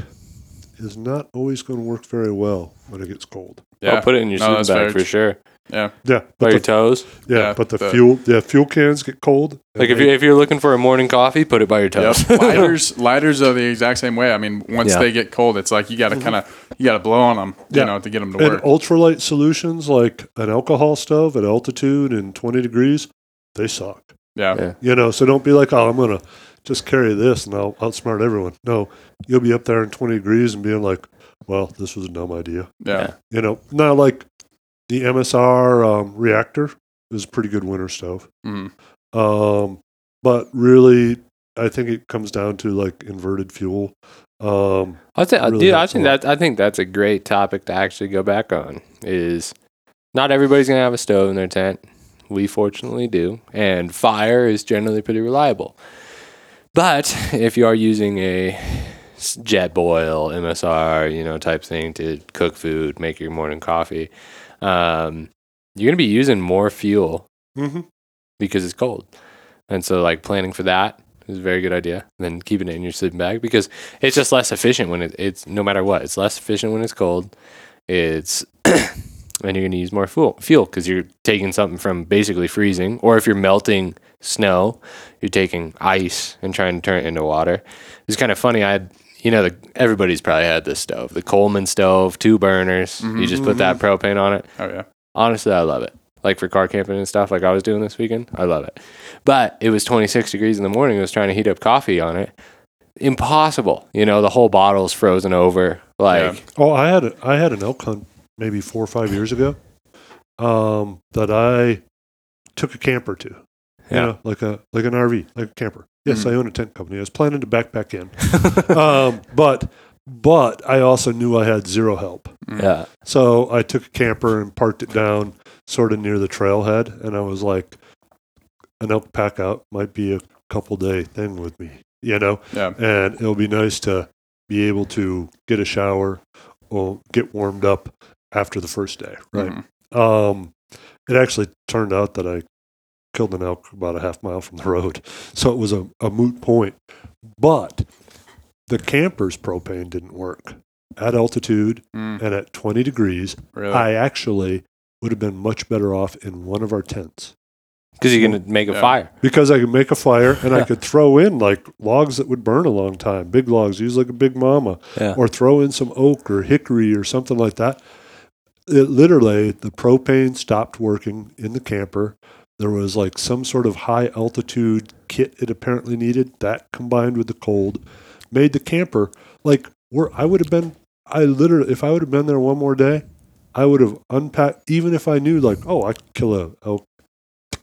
S6: is not always going to work very well when it gets cold.
S5: yeah
S7: I'll put it in your
S5: No,
S7: sleeping bag for
S5: true.
S7: sure.
S5: Yeah
S6: Yeah,
S7: By
S6: but
S7: your
S6: the,
S7: toes.
S6: yeah,
S5: Yeah,
S6: but the,
S5: the-
S6: fuel yeah fuel cans get cold. and
S7: Like if
S6: they-
S7: you if you're looking for a morning coffee, put it by your toes.
S5: Yep. (laughs) lighters lighters are the exact same way i mean once
S7: Yeah.
S5: they get cold it's like you gotta kind of you gotta blow on them you.
S6: Yeah.
S5: know to get them to
S6: and
S5: work
S6: ultralight solutions like an alcohol stove at altitude and 20 degrees, they suck.
S5: yeah
S7: Yeah.
S6: You know, so don't be like, oh, I'm going to just carry this and I'll outsmart everyone. No, you'll be up there in 20 degrees and being like, well, this was a dumb idea.
S5: yeah
S6: You know, now like the MSR um, reactor is a pretty good winter stove.
S5: Mhm.
S6: Um, but really, I think it comes down to like inverted fuel. Um,
S7: I think,
S6: really
S7: dude, I think that I think that's a great topic to actually go back on. Is not everybody's gonna have a stove in their tent. We fortunately do, and fire is generally pretty reliable. But if you are using a Jetboil MSR, you know, type thing to cook food, make your morning coffee, um, you're gonna be using more fuel
S6: mhm.
S7: because it's cold. And so like planning for that is a very good idea. And Then keeping it in your sleeping bag because it's just less efficient when it, it's no matter what. It's less efficient when it's cold. It's (clears throat) and you're gonna use more fuel fuel because you're taking something from basically freezing, or if you're melting snow, you're taking ice and trying to turn it into water. It's kind of funny. I had you know the, everybody's probably had this stove, the Coleman stove, two burners. You just put that propane on it
S5: oh yeah
S7: honestly, I love it. Like for car camping and stuff, like I was doing this weekend, I love it. But it was 26 degrees in the morning. I was trying to heat up coffee on it. Impossible. You know, the whole bottle's frozen over. Like,
S6: Oh, I had a, I had an elk hunt maybe four or five years ago um, that I took a camper to. You
S7: Yeah.
S6: know, like a like an RV, like a camper. Yes, I own a tent company. I was planning to backpack in, (laughs) um, but but I also knew I had zero help.
S7: Yeah.
S6: So I took a camper and parked it down sort of near the trailhead, and I was like, an elk pack out might be a couple day thing with me, you know,
S5: Yeah.
S6: and it'll be nice to be able to get a shower or get warmed up after the first day, right?
S5: Mhm.
S6: Um, it actually turned out that I killed an elk about a half mile from the road, so it was a, a moot point. But the camper's propane didn't work at altitude
S5: Mm,
S6: and at 20 degrees.
S5: really?
S6: I actually would have been much better off in one of our tents
S7: Because you can make a
S5: Yeah.
S7: fire.
S6: because I could make a fire and I (laughs) could throw in like logs that would burn a long time, big logs, use like a big mama,
S7: Yeah.
S6: or throw in some oak or hickory or something like that. It literally, the propane stopped working in the camper. There was like some sort of high altitude kit it apparently needed. That combined with the cold made the camper like where I would have been. I literally, if I would have been there one more day, I would have unpacked. Even if I knew like, oh, I could kill a elk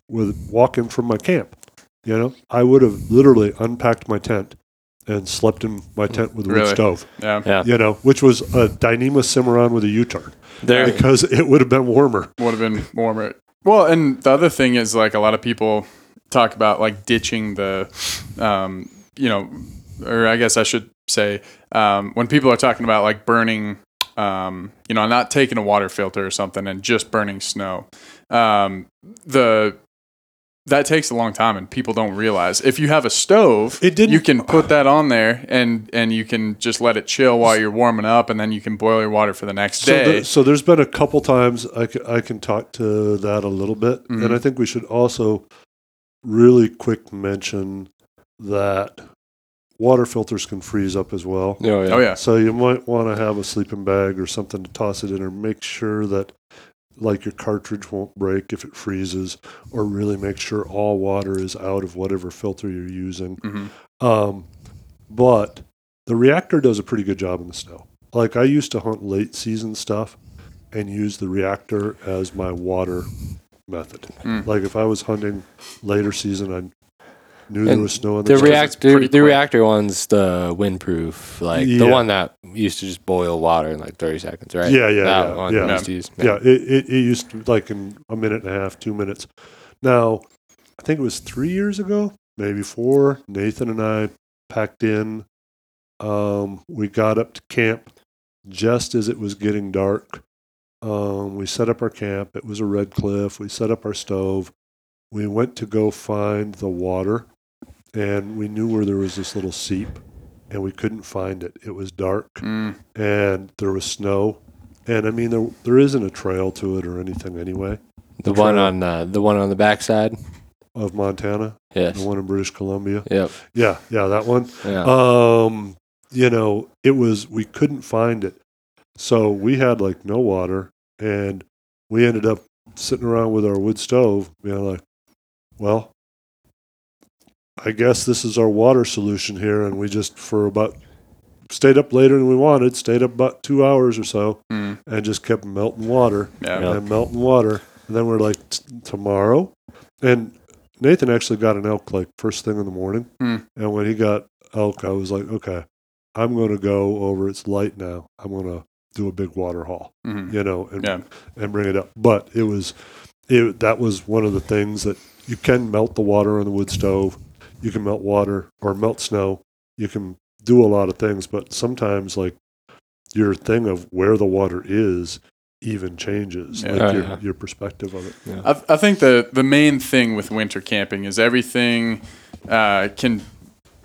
S6: with walking from my camp, you know, I would have literally unpacked my tent and slept in my mm. tent with a wood
S5: Really?
S6: stove
S5: yeah.
S7: Yeah.
S6: you know, which was a Dyneema Cimarron with a U-turn
S7: There,
S6: because it would have been warmer.
S5: would have been warmer. Well, and the other thing is like a lot of people talk about like ditching the, um, you know, or I guess I should say um, when people are talking about like burning, um, you know, not taking a water filter or something and just burning snow. Um, the that takes a long time and people don't realize if you have a stove
S6: It didn't-
S5: you can put that on there and and you can just let it chill while you're warming up and then you can boil your water for the next
S6: So,
S5: day
S6: there, so there's been a couple times I I can talk to that a little bit,
S5: Mhm.
S6: and I think we should also really quick mention that water filters can freeze up as well.
S7: oh, yeah.
S5: oh yeah
S6: So you might want to have a sleeping bag or something to toss it in, or make sure that like your cartridge won't break if it freezes, or really make sure all water is out of whatever filter you're using.
S5: Mhm.
S6: Um, but the reactor does a pretty good job in the snow. Like I used to hunt late season stuff and use the reactor as my water method.
S5: Mm.
S6: Like if I was hunting later season, I knew there was snow on
S7: The
S6: the ground.
S7: reactor,
S5: pretty
S7: the
S5: quick.
S7: reactor one's the windproof, like the one that used to just boil water in like thirty seconds, right?
S6: Yeah, yeah,
S7: that
S6: yeah,
S7: one
S6: yeah.
S7: used to use.
S6: Yeah, it, it, it used to like in a minute and a half, two minutes. Now, I think it was three years ago, maybe four. Nathan and I packed in. Um, we got up to camp just as it was getting dark. Um, we set up our camp. It was a Redcliff. We set up our stove. We went to go find the water, and we knew where there was this little seep, and we couldn't find it. It was dark
S5: Mm.
S6: and there was snow. And I mean, there there isn't a trail to it or anything anyway
S7: The
S6: The
S7: one on uh, the one on the backside.
S6: of Montana,
S7: Yes.
S6: the one in British Columbia.
S7: Yep.
S6: Yeah, yeah, that one.
S7: Yeah.
S6: Um, you know, it was we couldn't find it, so we had like no water, and we ended up sitting around with our wood stove, being like, well. I guess this is our water solution here, and we just for about stayed up later than we wanted, stayed up about two hours or so,
S5: Mm.
S6: and just kept melting water
S5: Yeah.
S7: Yeah.
S6: and melting water. And then we're like, tomorrow? And Nathan actually got an elk like first thing in the morning.
S5: Hmm.
S6: And when he got elk, I was like, okay, I'm going to go over. It's light now. I'm going to do a big water haul,
S5: Mhm.
S6: you know, and,
S5: Yeah.
S6: and bring it up. But it was, it, that was one of the things that you can melt the water on the wood stove. You can melt water or melt snow. You can do a lot of things, but sometimes like your thing of where the water is even changes,
S5: Yeah.
S6: like your,
S7: yeah.
S6: your perspective of it.
S5: I, I think the the main thing with winter camping is everything uh, can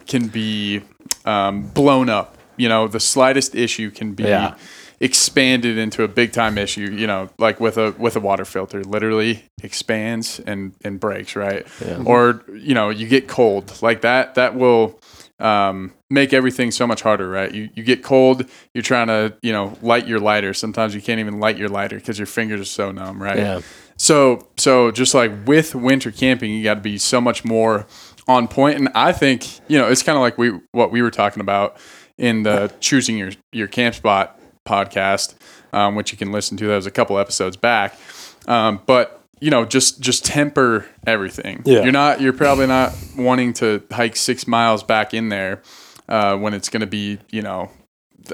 S5: can be um, blown up. You know, the slightest issue can be
S7: Yeah.
S5: Expanded into a big time issue. You know, like with a with a water filter, literally expands and and breaks. Right.
S7: Yeah.
S5: Or you know, you get cold like that. That will um, make everything so much harder, right? You you get cold, you're trying to you know light your lighter. Sometimes you can't even light your lighter because your fingers are so numb, right?
S7: Yeah.
S5: So so just like with winter camping, you got to be so much more on point. And I think you know it's kind of like we what we were talking about in the choosing your your camp spot podcast, um, which you can listen to. That was a couple episodes back. Um, but you know, just just temper everything.
S7: Yeah.
S5: You're not. You're probably not wanting to hike six miles back in there uh, when it's going to be, you know,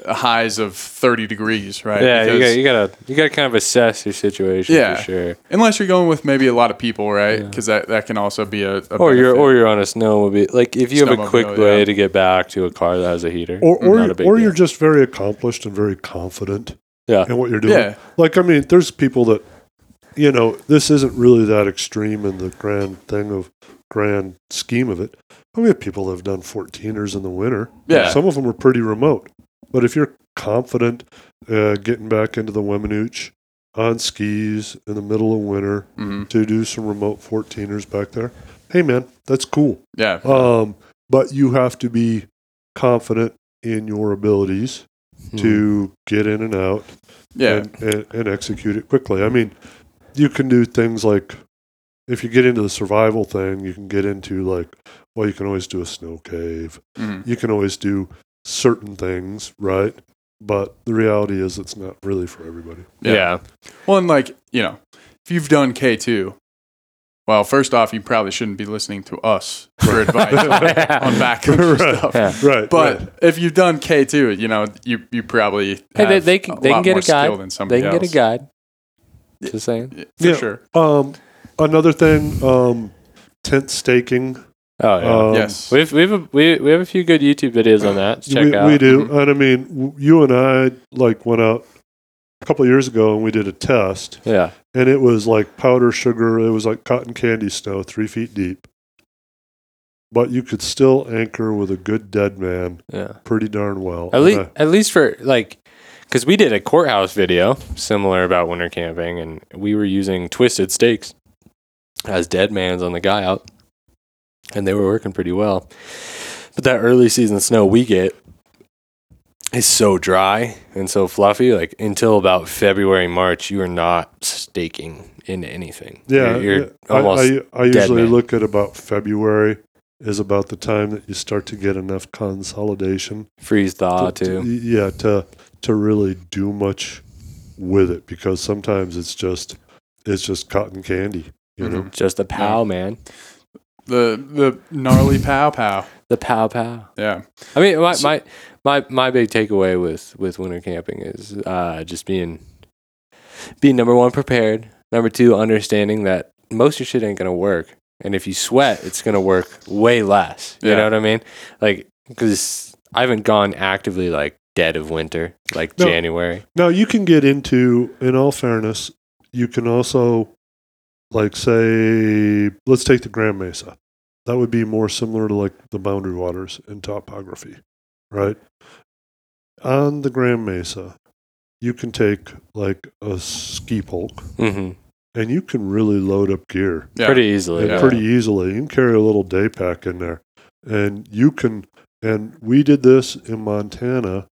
S5: highs of 30 degrees, right?
S7: Yeah, you
S5: Because-
S7: got you gotta you gotta kind of assess your situation
S5: Yeah.
S7: for sure.
S5: Unless you're going with maybe a lot of people, right? Because that, that can also be a, a
S7: Or you're or you're on a snowmobile. Like if you have a quick way
S5: yeah.
S7: to get back to a car that has a heater,
S6: or or,
S7: not a big
S6: or you're just very accomplished and very confident
S7: yeah.
S6: in what you're doing.
S5: Yeah.
S6: Like I mean, there's people that you know this isn't really that extreme in the grand thing of grand scheme of it. But we have people that have done 14ers in the winter.
S5: Yeah.
S6: Some of them are pretty remote. But if you're confident uh, getting back into the Weminuche on skis in the middle of winter
S5: Mhm.
S6: to do some remote 14ers back there, hey man, that's cool.
S5: Yeah.
S6: Um, but you have to be confident in your abilities to get in and out
S5: yeah.
S6: and, and, and execute it quickly. I mean, you can do things like if you get into the survival thing, you can get into like, well, you can always do a snow cave.
S5: Mhm.
S6: You can always do certain things, right? But the reality is, it's not really for everybody.
S7: yeah.
S5: Yeah. Well, and like, you know, if you've done K2, well, first off, you probably shouldn't be listening to us for (laughs) advice on (laughs) backcountry
S6: Right.
S5: stuff.
S7: Yeah.
S6: Right.
S5: But
S6: right.
S5: if you've done K2, you know, you, you probably
S7: Hey, they,
S5: have
S7: they can
S5: a
S7: they can get
S5: more
S7: a guide.
S5: skill than somebody
S7: They can get a guide. Just saying.
S5: Yeah, For
S6: Yeah.
S5: sure.
S6: um, another thing, um, tent staking.
S7: Oh yeah.
S6: Um,
S5: yes.
S7: We've we've a, we we have a few good YouTube videos on that. to Check
S6: we,
S7: out.
S6: we do,
S5: Mhm.
S6: and I mean, you and I like went out a couple of years ago and we did a test,
S7: Yeah.
S6: and it was like powder sugar. It was like cotton candy snow, three feet deep. But you could still anchor with a good dead man
S7: Yeah.
S6: pretty darn well.
S7: At least
S6: I-
S7: at least for like because we did a courthouse video similar about winter camping, and we were using twisted stakes as dead man's on the guy out, and they were working pretty well. But that early season snow we get is so dry and so fluffy. Like until about February, March, you are not staking in anything.
S6: yeah,
S7: you're, you're
S6: yeah. I-
S7: almost
S6: I, I,
S7: dead
S6: usually
S7: man.
S6: look at about February is about the time that you start to get enough consolidation
S7: freeze thaw
S6: to-
S7: too.
S6: to- yeah, to to really do much with it because sometimes it's just it's just cotton candy, you mm-hmm. know.
S7: Just a pow, man.
S5: The the gnarly pow pow.
S7: The pow pow.
S5: Yeah.
S7: I mean, my
S5: So-
S7: my my my big takeaway with with winter camping is uh, just being being number one prepared. Number two, understanding that most of your shit ain't gonna work, and if you sweat, it's gonna work way less. You
S5: Yeah.
S7: know what I mean? Like, because I haven't gone actively like dead of winter, like
S6: No.
S7: January.
S6: Now you can get into, in all fairness, you can also, like, say, let's take the Grand Mesa. That would be more similar to like the boundary waters in topography, right? On the Grand Mesa, you can take like a ski pulk
S7: hmm
S6: and you can really load up gear
S5: Yeah.
S7: Pretty easily.
S5: Yeah.
S6: pretty easily. You can carry a little day pack in there, and you can. And we did this in Montana.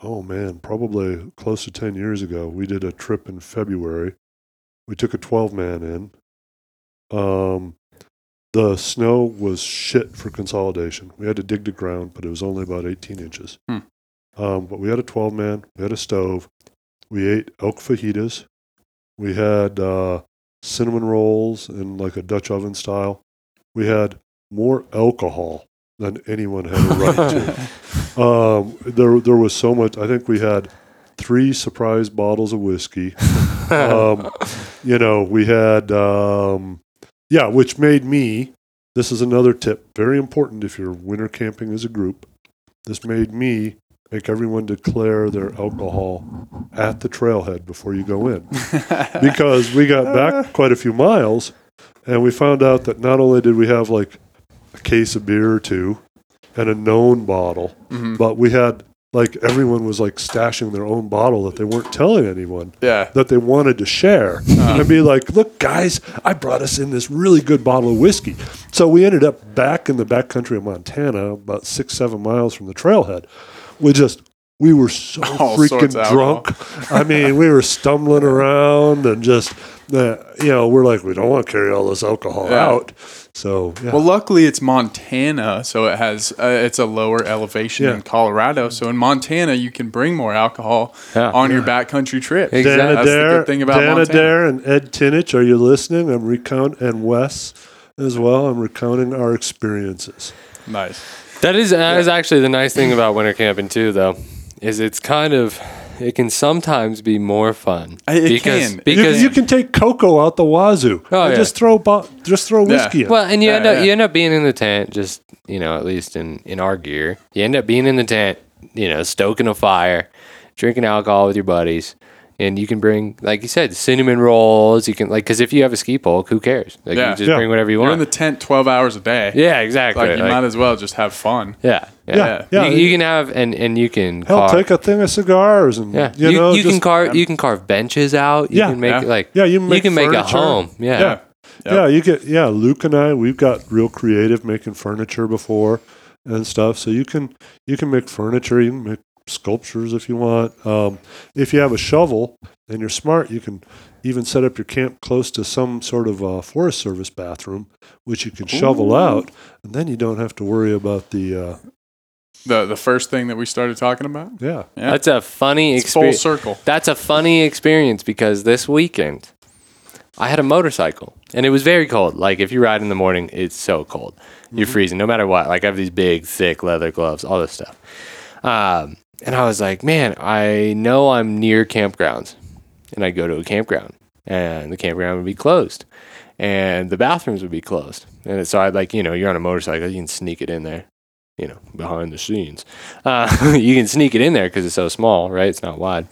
S6: Oh man, probably close to ten years ago. We did a trip in February. We took a twelve man in. Um, the snow was shit for consolidation. We had to dig the ground, but it was only about eighteen inches.
S5: Hmm.
S6: Um, but we had a twelve man. We had a stove. We ate elk fajitas. We had uh, cinnamon rolls in like a Dutch oven style. We had more alcohol than anyone had a right to. (laughs) Um, there, there was so much. I think we had three surprise bottles of whiskey. Um, you know, we had, um, yeah, which made me. This is another tip, very important if you're winter camping as a group. This made me make everyone declare their alcohol at the trailhead before you go in (laughs) because we got back quite a few miles and we found out that not only did we have like a case of beer or two and a known bottle,
S5: Mhm.
S6: but we had like everyone was like stashing their own bottle that they weren't telling anyone
S5: Yeah.
S6: that they wanted to share and be like, look, guys, I brought us in this really good bottle of whiskey. So we ended up back in the back country of Montana, about six, seven miles from the trailhead, we just we were so (laughs)
S5: All
S6: freaking drunk. I mean, we were stumbling around and just, uh, you know, we're like, we don't want to carry all this alcohol
S5: Yeah.
S6: out. So, yeah.
S5: Well, luckily it's Montana, so it has uh, it's a lower elevation
S6: Yeah.
S5: than Colorado. So in Montana, you can bring more alcohol
S7: Yeah.
S5: on your backcountry trip.
S7: Exactly.
S6: Dan
S5: That's the
S6: Adair,
S5: good thing about
S6: Dan
S5: Montana.
S6: Adair and Ed Tinich, are you listening? I'm recount and Wes as well. I'm recounting our experiences.
S5: Nice.
S7: That is that is actually the nice thing about winter camping too, though, is it's kind of it can sometimes be more fun.
S5: It
S7: because,
S5: can.
S6: You,
S7: because
S6: you can take cocoa out the wazoo.
S7: Oh,
S6: and
S7: yeah.
S6: just throw bo- just throw whiskey in.
S7: well, and you
S5: Yeah,
S7: end up
S5: yeah.
S7: you end up being in the tent, just you know, at least in in our gear, you end up being in the tent, you know, stoking a fire, drinking alcohol with your buddies. And you can bring, like you said, cinnamon rolls. You can like, because if you have a ski pole, who cares? Like,
S5: Yeah.
S7: you just
S6: Yeah.
S7: bring whatever you
S5: You're
S7: want.
S5: in the tent 12 hours a day.
S7: yeah, exactly.
S5: Like you
S7: Like,
S5: might as well just have fun.
S7: yeah, yeah,
S6: Yeah, yeah.
S7: You, you can have, and and you can
S6: Hell,
S7: carve-
S6: take a thing of cigars and
S7: Yeah,
S6: you,
S7: you,
S6: know
S7: you can
S6: just-
S7: carve you can carve benches out. You
S6: Yeah.
S7: can make
S5: Yeah.
S7: like
S6: Yeah, you can make
S7: can make a
S6: furniture.
S7: home. Yeah,
S5: Yeah. Yep.
S6: Yeah, you get yeah. Luke and I, we've got real creative making furniture before and stuff. So you can you can make furniture. You can make sculptures if you want. Um, if you have a shovel and you're smart, you can even set up your camp close to some sort of uh, Forest Service bathroom, which you can shovel out, and then you don't have to worry about the uh,
S5: The the first thing that we started talking about.
S6: yeah.
S5: Yeah.
S7: That's a funny
S5: It's full circle.
S7: That's a funny experience because this weekend I had a motorcycle and it was very cold. Like if you ride in the morning, it's so cold. You're freezing no matter what. Like I have these big, thick leather gloves, all this stuff. Um, and I was like, man, I know I'm near campgrounds. And I'd go to a campground and the campground would be closed and the bathrooms would be closed. And so I'd like, you know, you're on a motorcycle, you can sneak it in there, you know, behind the scenes. Uh, (laughs) you can sneak it in there because it's so small, right? It's not wide.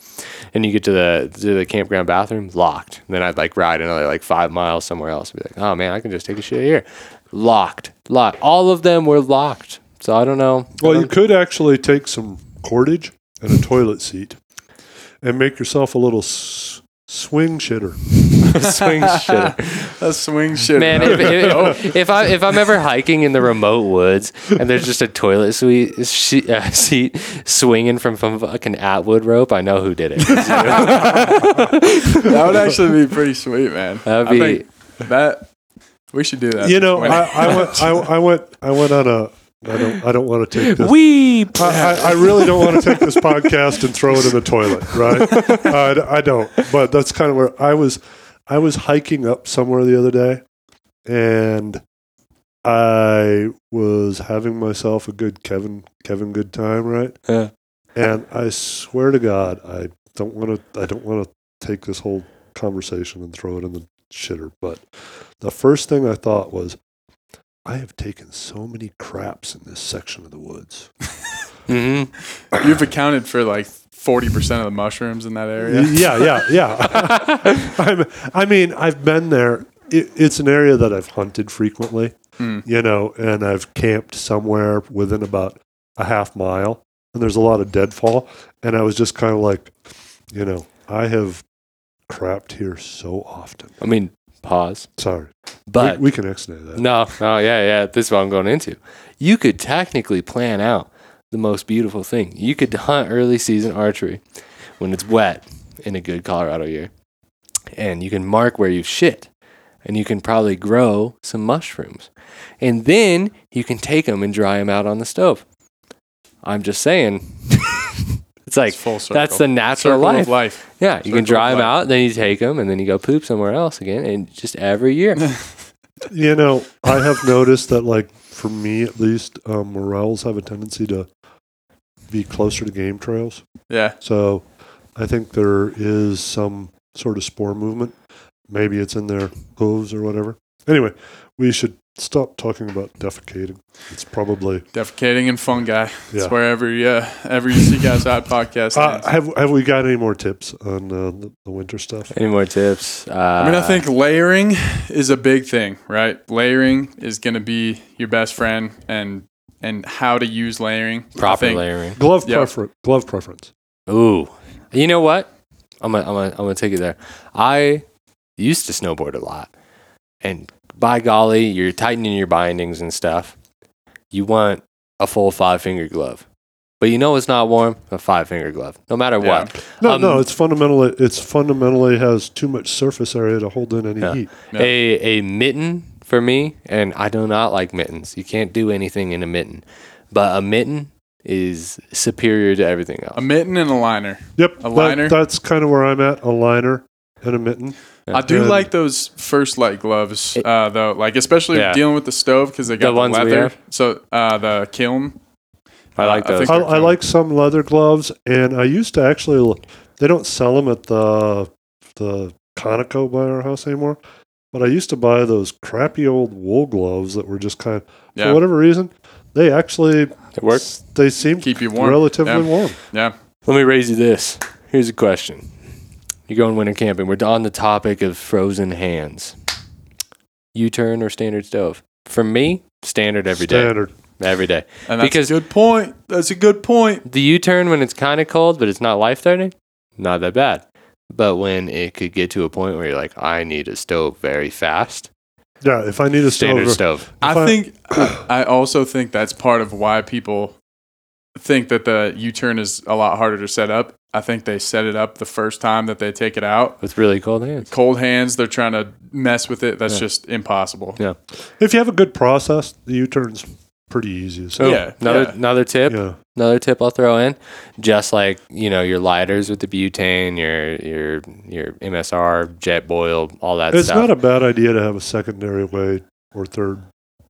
S7: And you get to the to the campground bathroom, locked. then I'd like ride another like five miles somewhere else. And be like, oh man, I can just take a shit here. Locked, locked. All of them were locked. So I don't know.
S6: Well, you
S7: don't-
S6: could actually take some cordage and a toilet seat, and make yourself a little s- swing shitter. (laughs)
S7: swing shit.
S5: A swing shit.
S7: Man, if, if, if I if I'm ever hiking in the remote woods and there's just a toilet suite, she, uh, (laughs) seat swinging from from fucking Atwood rope, I know who did it. (laughs)
S5: that would actually be pretty sweet, man.
S7: That'd
S5: I
S7: be-
S5: think that we should do that.
S6: You know, I, I went, I, I went, I went on a. I don't, I don't want to take this.
S7: Weep.
S6: I, I I really don't want to take this podcast and throw it in the toilet, right? (laughs) Uh, I don't. But that's kind of where I was. I was hiking up somewhere the other day, and I was having myself a good Kevin Kevin good time, right?
S7: Yeah.
S6: And I swear to God, I don't want to. I don't want to take this whole conversation and throw it in the shitter. But the first thing I thought was, I have taken so many craps in this section of the woods. (laughs)
S7: hmm
S5: You've accounted for like forty percent of the mushrooms in that area.
S6: Yeah, yeah, yeah. (laughs) I'm, I mean, I've been there. It, it's an area that I've hunted frequently,
S5: Mm.
S6: you know, and I've camped somewhere within about a half mile, and there's a lot of deadfall. And I was just kind of like, you know, I have crapped here so often.
S7: I mean, pause.
S6: Sorry,
S7: But
S6: we, we can exnay that.
S7: no, no, yeah, yeah. This is what I'm going into. You could technically plan out the most beautiful thing. You could hunt early season archery when it's wet in a good Colorado year, and you can mark where you've shit, and you can probably grow some mushrooms, and then you can take them and dry them out on the stove. I'm just saying. (laughs) it's like
S5: It's full circle.
S7: that's the natural
S5: Circle
S7: life.
S5: of life.
S7: Yeah, you can
S5: of
S7: dry them out, then you take them, and then you go poop somewhere else again, and just every year. (laughs)
S6: You know, I have noticed that, like, for me at least, um, morels have a tendency to be closer to game trails.
S5: Yeah.
S6: So I think there is some sort of spore movement. Maybe it's in their hooves or whatever. Anyway, we should stop talking about defecating. It's probably.
S5: Defecating and fungi. That's
S6: Yeah.
S5: where every uh, every Seek Outside podcast
S6: Uh,
S5: ends.
S6: have have we got any more tips on uh, the, the winter stuff?
S7: Any more tips? Uh,
S5: I mean, I think layering is a big thing, right? Layering is going to be your best friend, and and how to use layering.
S7: Proper
S5: think-
S7: layering.
S6: Glove
S5: Yeah.
S6: prefer- glove preference.
S7: Ooh, you know what? I'm gonna, I'm gonna, I'm gonna take it there. I used to snowboard a lot, and by golly, you're tightening your bindings and stuff. You want a full five finger glove. But you know it's not warm? A five finger glove, no matter
S5: Yeah.
S7: what.
S6: No,
S7: Um,
S6: no, it's fundamentally it's fundamentally has too much surface area to hold in any
S7: Yeah.
S6: heat.
S5: Yeah.
S7: A a mitten for me, and I do not like mittens. You can't do anything in a mitten, but a mitten is superior to everything else.
S5: A mitten and a liner.
S6: Yep,
S5: A
S6: that-
S5: liner?
S6: that's kind of where I'm at. A liner and a mitten.
S5: I do
S6: And-
S5: like those First Lite gloves, uh, though. Like especially
S7: Yeah.
S5: dealing with the stove because they got the,
S7: ones we
S5: leather.
S7: have?
S5: So uh, the kiln.
S7: I like
S5: I
S7: those.
S5: think-
S6: I,
S5: they're
S6: I like some leather gloves, and I used to actually. They don't sell them at the the Conoco by our house anymore, but I used to buy those crappy old wool gloves that were just kind of
S5: Yeah.
S6: for whatever reason they actually
S7: It works.
S6: They seem
S5: Keep you warm.
S6: relatively
S5: Yeah.
S6: warm.
S5: Yeah.
S7: Let me raise you this. Here's a question. You're going winter camping. We're on the topic of frozen hands. U-turn or standard stove? For me, standard every day.
S6: Standard.
S7: Every day.
S5: And that's
S7: Because-
S5: a good point. That's a good point.
S7: The U-turn when it's kind of cold, but it's not life-threatening, not that bad. But when it could get to a point where you're like, I need a stove very fast,
S6: Yeah, if I need a
S7: standard
S6: stove,
S7: stove.
S5: I
S6: I-
S5: think I (clears throat) I also think that's part of why people think that the U-turn is a lot harder to set up. I think they set it up the first time that they take it out.
S7: With really cold hands.
S5: Cold hands, they're trying to mess with it. That's
S7: Yeah.
S5: just impossible.
S7: Yeah.
S6: if you have a good process, the U-turn's pretty easy. So
S5: Yeah,
S7: Another
S5: yeah.
S7: another tip.
S6: yeah,
S7: Another tip I'll throw in, just like you know your lighters with the butane, your your your MSR, Jetboil, all that stuff.
S6: it's
S7: stuff.
S6: not a bad idea to have a secondary way or third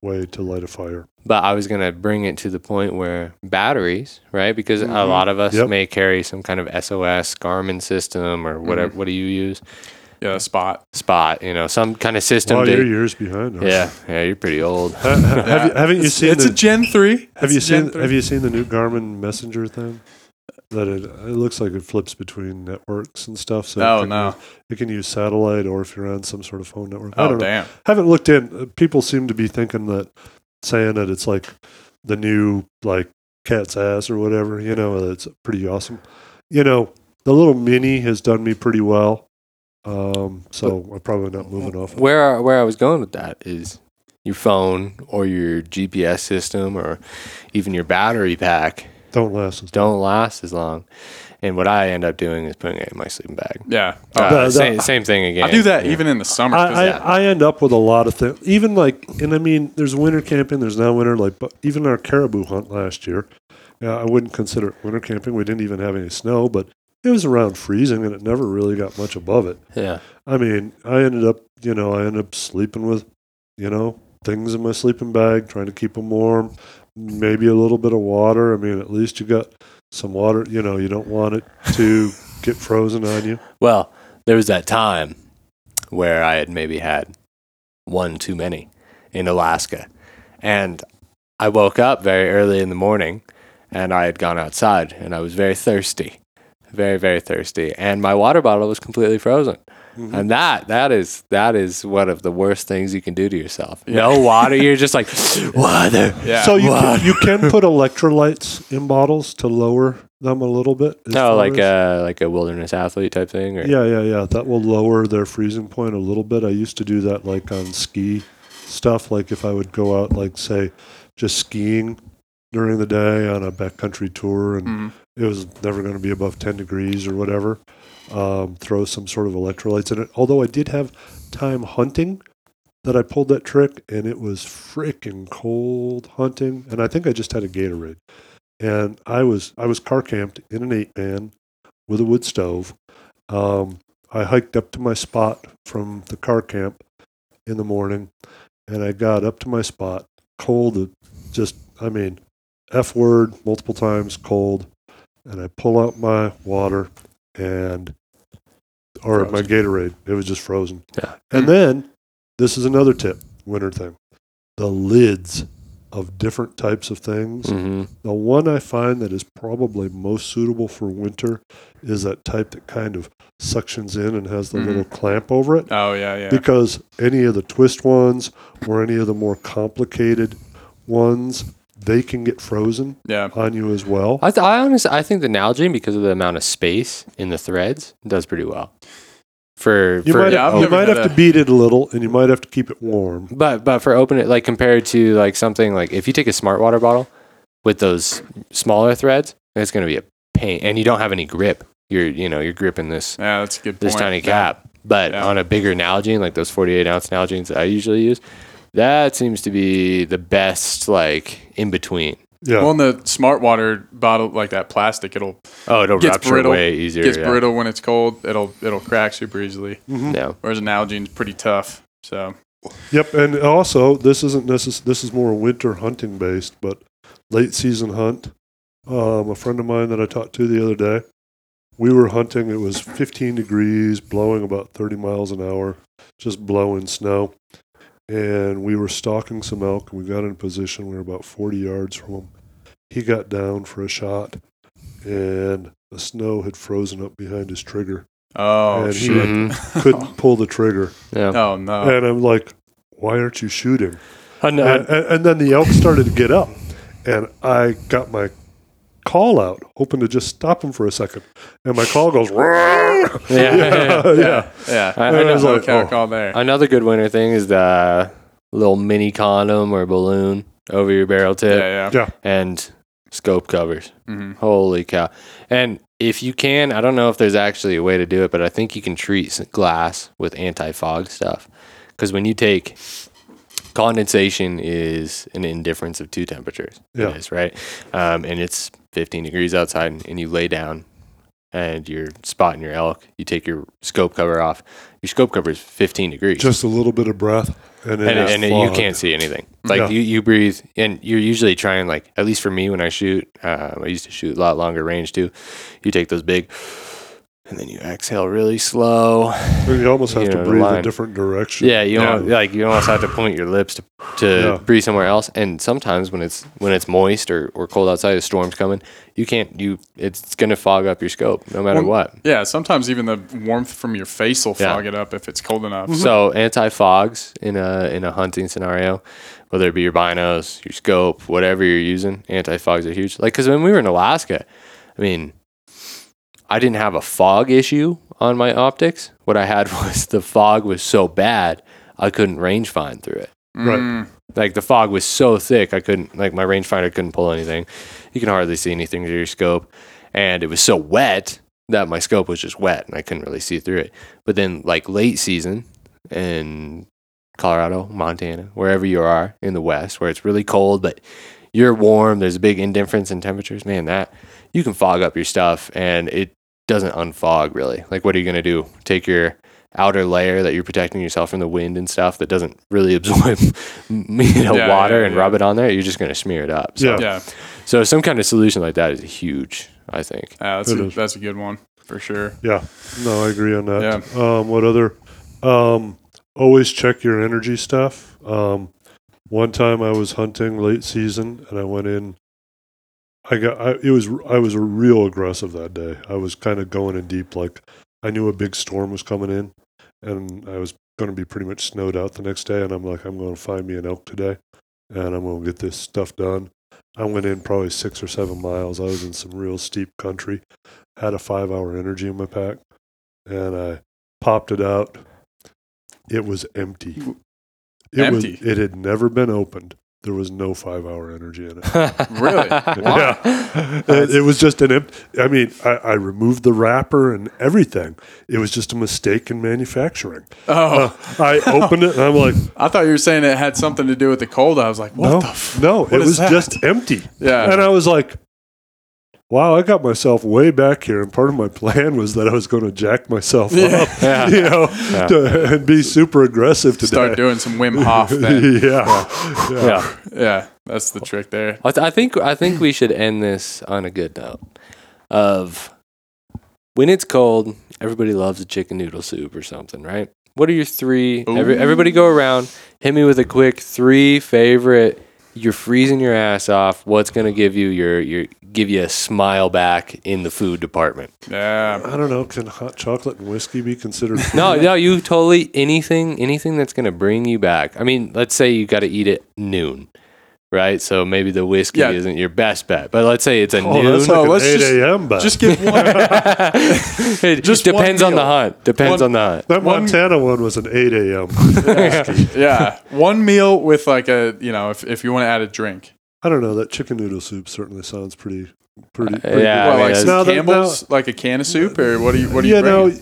S6: way to light a fire.
S7: but I was gonna bring it to the point where batteries, right? Because a
S5: Mhm.
S7: lot of us
S6: Yep.
S7: may carry some kind of SOS Garmin system or whatever. What do you use?
S5: Yeah, spot.
S7: Spot, you know, some kind of system.
S6: Wow,
S7: to-
S6: you're years behind. us.
S7: yeah, yeah, you're pretty old.
S6: Ha- ha- have you haven't you
S5: It's-
S6: seen
S5: It's
S6: the,
S5: a Gen three.
S6: have
S5: It's
S6: you
S5: a Gen
S6: seen
S5: 3.
S6: have you seen the new Garmin Messenger thing? That it, it looks like it flips between networks and stuff. So it
S5: Oh
S6: can
S5: no!
S6: use- it can use satellite or if you're on some sort of phone network. I
S5: Oh
S6: don't know.
S5: damn!
S6: Haven't looked in. uh, People seem to be thinking that saying that it's like the new like cat's ass or whatever. You know, it's pretty awesome. You know, the little mini has done me pretty well. Um, so I'm probably not moving off.
S7: where where I was going with that is your phone or your GPS system or even your battery pack
S6: Don't last as
S7: don't last as long. And what I end up doing is putting it in my sleeping bag.
S5: Yeah,
S7: Uh,
S6: The- the-
S7: same, same thing again.
S5: I do that
S7: Yeah.
S5: even in the summer.
S6: I,
S5: 'cause
S6: I,
S5: yeah.
S6: I end up with a lot of things. Even like, and I mean, there's winter camping. There's now winter. Like, but even our caribou hunt last year, yeah, I wouldn't consider it winter camping. We didn't even have any snow, but it was around freezing, and it never really got much above it.
S7: Yeah.
S6: I mean, I ended up, you know, I ended up sleeping with, you know, things in my sleeping bag, trying to keep them warm. Maybe a little bit of water. I mean, at least you got some water. You know, you don't want it to get frozen on you.
S7: Well, there was that time where I had maybe had one too many in Alaska. And I woke up very early in the morning and I had gone outside and I was very thirsty. Very, very thirsty. And my water bottle was completely frozen.
S6: Mhm.
S7: And that that is that is one of the worst things you can do to yourself.
S5: Yeah.
S7: No water, you're just like (gasps) water.
S5: yeah.
S6: So you
S7: Water.
S6: can, you can put electrolytes in bottles to lower them a little bit.
S7: No,
S6: far
S7: like
S6: as-
S7: a like a wilderness athlete type thing. Or,
S6: yeah, yeah, yeah. That will lower their freezing point a little bit. I used to do that like on ski stuff. Like if I would go out, like say, just skiing during the day on a backcountry tour, and
S5: Mhm.
S6: it was never going to be above ten degrees or whatever. Um, throw some sort of electrolytes in it. Although I did have time hunting that I pulled that trick, and it was freaking cold hunting. And I think I just had a Gatorade, and I was I was car camped in an eight man with a wood stove. Um, I hiked up to my spot from the car camp in the morning, and I got up to my spot, cold, just I mean, f word multiple times, cold, and I pull out my water and or my Gatorade. It was just frozen.
S7: Yeah.
S6: And then this is another tip, winter thing. The lids of different types of things.
S7: hmm
S6: The one I find that is probably most suitable for winter is that type that kind of suctions in and has the
S5: Mhm.
S6: little clamp over it.
S5: Oh yeah, yeah.
S6: Because any of the twist ones or any of the more complicated ones, they can get frozen
S5: yeah.
S6: on you as well.
S7: I, th- I honestly, I think the Nalgene, because of the amount of space in the threads, does pretty well. For,
S6: You
S7: for
S6: might,
S5: Yeah, I've
S6: you might have
S5: a-
S6: to beat it a little and you might have to keep it warm.
S7: but but for open it like compared to like something like if you take a smart water bottle, with those smaller threads, it's going to be a pain, and you don't have any grip. You're you know you're gripping this
S5: Yeah, that's a good point.
S7: this tiny
S5: Yeah.
S7: cap. But
S5: Yeah.
S7: on a bigger Nalgene, like those 48 ounce Nalgenes that I usually use, that seems to be the best, like in between.
S6: Yeah.
S5: Well, in the smart water bottle, like that plastic, it'll
S7: Oh, it'll
S5: gets
S7: rupture
S5: brittle.
S7: way easier.
S5: gets
S7: yeah.
S5: brittle when it's cold. It'll it'll crack super easily.
S7: Yeah.
S5: Whereas an Nalgene's pretty tough. So
S6: Yep, and also this isn't necess- This is more winter hunting based, but late season hunt. Um, a friend of mine that I talked to the other day, we were hunting. It was 15 degrees, blowing about 30 miles an hour, just blowing snow. And we were stalking some elk, and we got in position. We were about 40 yards from him. He got down for a shot, and the snow had frozen up behind his trigger.
S5: oh
S6: And he-
S5: shit.
S7: Mhm. (laughs)
S6: Couldn't pull the trigger.
S7: Yeah.
S5: Oh no.
S6: And I'm like, why aren't you shooting?
S7: And,
S6: and, and, and then the elk started to get up, and I got my call out, hoping to just stop him for a second. And my call goes, "Roar!"
S7: yeah, yeah. (laughs)
S5: yeah, yeah.
S7: I- I
S5: I,
S7: know.
S5: was like,
S6: Oh.
S5: call there.
S7: Another good winter thing is the little mini condom or balloon over your barrel tip
S5: yeah, yeah.
S6: Yeah.
S7: and scope covers.
S5: hmm
S7: Holy cow. And if you can, I don't know if there's actually a way to do it, but I think you can treat glass with anti fog stuff. Because when you take condensation is an indifference of two temperatures.
S6: Yeah.
S7: It is, right? Um, and it's 15 degrees outside, and, and you lay down and you're spotting your elk. You take your scope cover off. Your scope cover is 15 degrees
S6: just a little bit of breath, and, it
S7: and, and you can't see anything. Like
S6: Yeah.
S7: you, you breathe, and you're usually trying like at least for me when I shoot, uh, I used to shoot a lot longer range too. You take those big, and then you exhale really slow.
S6: You almost have
S7: you
S6: to
S7: know, the
S6: breathe a different direction.
S7: Yeah, you
S5: Yeah.
S7: Almost, like you almost have to point your lips to, to
S6: Yeah.
S7: breathe somewhere else. And sometimes when it's when it's moist or, or cold outside, a storm's coming. You can't you it's gonna fog up your scope no matter
S5: Well,
S7: what.
S5: Yeah, sometimes even the warmth from your face will
S7: Yeah.
S5: fog it up if it's cold enough.
S7: So anti fogs in a in a hunting scenario, whether it be your binos, your scope, whatever you're using, anti fogs are huge. Like because when we were in Alaska, I mean, I didn't have a fog issue on my optics. What I had (laughs) was the fog was so bad I couldn't range find through it.
S6: Right.
S5: Mm,
S7: Like the fog was so thick I couldn't like my rangefinder couldn't pull anything. You can hardly see anything through your scope, and it was so wet that my scope was just wet and I couldn't really see through it. But then like late season in Colorado, Montana, wherever you are in the west, where it's really cold but you're warm, there's a big indifference in temperatures. Man, that you can fog up your stuff and it doesn't unfog really. Like what are you gonna do? Take your outer layer that you're protecting yourself from the wind and stuff that doesn't really (laughs) absorb you know
S5: Yeah,
S7: water
S5: yeah,
S7: and
S5: yeah.
S7: rub it on there. You're just gonna smear it up. So,
S6: Yeah.
S5: yeah,
S7: so some kind of solution like that is huge. I think.
S5: yeah, that's
S6: It
S5: a,
S6: is.
S5: that's a good one for sure.
S6: Yeah, no, I agree on that. Um, what other? Um, always check your energy stuff. Um, one time I was hunting late season and I went in. I got. I, it was. I was real aggressive that day. I was kind of going in deep. Like I knew a big storm was coming in, and I was going to be pretty much snowed out the next day. And I'm like, I'm going to find me an elk today, and I'm going to get this stuff done. I went in probably six or seven miles. I was in some real steep country had a five hour energy in my pack and I popped it out. It was empty. It
S5: Empty?
S6: was it had never been opened. There was no five hour energy in it. (laughs)
S5: Really? (laughs)
S6: Yeah. it, it was just an empty I mean, I, I removed the wrapper and everything. It was just a mistake in manufacturing.
S5: Oh, uh,
S6: I opened it and I'm like, (laughs)
S5: I thought you were saying it had something to do with the cold. I was like, what
S6: no,
S5: the? F-?
S6: no, it
S5: what is
S6: was
S5: that?
S6: just empty.
S5: Yeah.
S6: And I was like, wow, I got myself way back here. And part of my plan was that I was going to jack myself up, (laughs)
S7: Yeah.
S6: you know, to, and be super aggressive today.
S5: Start doing some Wim Hof then. (laughs)
S6: yeah. yeah.
S7: yeah.
S5: Yeah, that's the trick there.
S7: I, th- I think I think we should end this on a good note. Of when it's cold, everybody loves a chicken noodle soup or something, right? What are your three? Every, everybody go around, hit me with a quick three favorite. You're freezing your ass off. What's gonna give you your your give you a smile back in the food department?
S5: Yeah.
S6: I don't know. Can hot chocolate and whiskey be considered?
S7: No, no, you totally anything anything that's gonna bring you back. I mean, let's say you got to eat at noon, right? So maybe the whiskey
S5: Yeah.
S7: isn't your best bet, but let's say it's a
S6: Oh,
S7: noon.
S6: that's like
S5: No, let's
S6: 8
S5: just-
S6: a.m. bet.
S5: Just get one. (laughs)
S7: it
S5: Just
S7: just depends
S5: one
S7: on the hunt. Depends
S5: One-
S7: on the hunt.
S6: that
S5: one-
S6: Montana one was an 8 a.m. (laughs)
S5: yeah, one meal with like a you know if if you want to add a drink,
S6: I don't know. That chicken noodle soup certainly sounds pretty, pretty.
S7: Uh,
S6: pretty
S7: yeah,
S6: good.
S7: I
S5: Well,
S7: mean,
S5: like
S7: that's-
S5: some
S6: Now that-
S5: Campbell's, like a can of soup, or what do you what do you,
S6: you know,
S5: bring?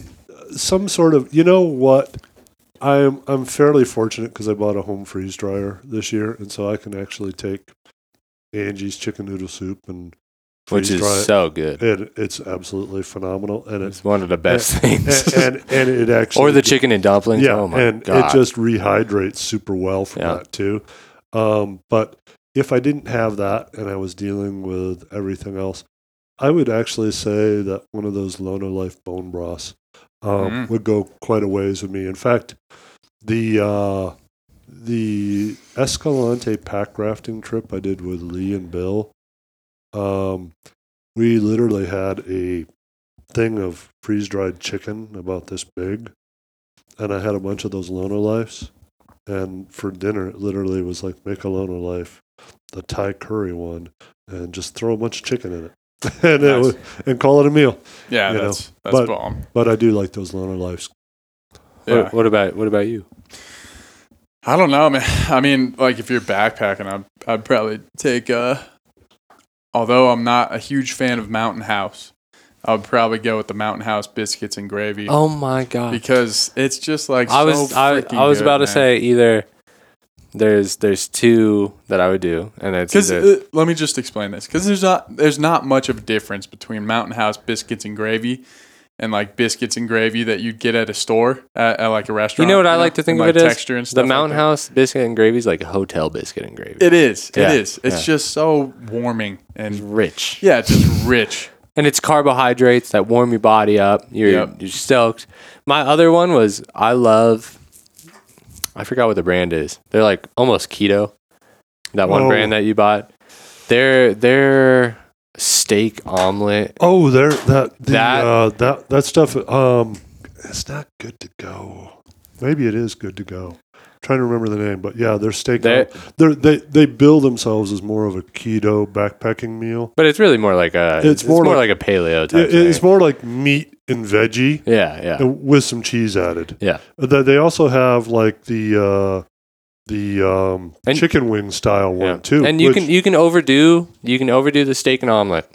S6: some sort of. You know what? I'm I'm fairly fortunate because I bought a home freeze dryer this year, and so I can actually take Angie's chicken noodle soup and
S7: which
S6: freeze
S7: is
S6: dry it.
S7: so good.
S6: It, it's absolutely phenomenal, and
S7: It's
S6: it
S7: one of the best things.
S6: and, and and it (laughs) actually
S7: or the chicken and dumplings.
S6: Yeah,
S7: oh my
S6: and
S7: god!
S6: it just rehydrates super well from
S7: Yeah.
S6: that too. Um, but if I didn't have that and I was dealing with everything else, I would actually say that one of those LonoLife bone broths um,
S5: Mm.
S6: would go quite a ways with me. In fact, the uh, the Escalante pack rafting trip I did with Lee and Bill, um, we literally had a thing of freeze dried chicken about this big, and I had a bunch of those LonoLifes. And for dinner, it literally was like make a LonoLife, the Thai curry one, and just throw a bunch of chicken in it, (laughs) and it
S5: Nice.
S6: was, and call it a meal.
S5: Yeah,
S6: you know,
S5: that's that's
S6: but-
S5: bomb.
S6: But I do like those LonoLifes.
S5: Yeah.
S7: what, what about what about you?
S5: I don't know, man. (laughs) I mean, like if you're backpacking, I'd I'd probably take. uh Although I'm not a huge fan of Mountain House, I would probably go with the Mountain House biscuits and gravy
S7: Oh my god!
S5: because it's just like
S7: I was I, I was
S5: good,
S7: about to say either there's there's two that I would do, and it's
S5: Because uh, let me just explain this. Because there's not there's not much of a difference between Mountain House biscuits and gravy and like biscuits and gravy that you'd get at a store at, at like a restaurant.
S7: you know what I like to think
S5: and,
S7: of
S5: like
S7: it as
S5: texture and stuff.
S7: the Mountain
S5: that.
S7: House biscuit and gravy is like a hotel biscuit and gravy.
S5: It is.
S7: Yeah,
S5: It is. It's
S7: yeah.
S5: just so warming
S7: It's
S5: and
S7: rich.
S5: yeah, it's just rich.
S7: and it's carbohydrates that warm your body up. You're
S5: Yep.
S7: you're stoked. My other one was I love. I forgot what the brand is. They're like almost keto. That one
S6: Oh.
S7: brand that you bought. Their their steak omelet.
S6: Oh, there that the,
S7: That-
S6: uh, that that stuff. Um, it's not good to go. Maybe it is good to go. trying to remember the name, but yeah, their steak.
S7: They're- steak.
S6: They're, they they bill themselves as more of a keto backpacking meal.
S7: But it's really more like a.
S6: It's
S7: It's,
S6: more
S7: more,
S6: like-
S7: like, a paleo type.
S6: It- it's more like meat and veggie
S7: Yeah, yeah,
S6: and with some cheese added.
S7: yeah.
S6: They they also have like the uh, the um,
S7: And-
S6: chicken wing style one
S7: yeah.
S6: too.
S7: And you
S6: which-
S7: can you can overdo you can overdo the steak and omelet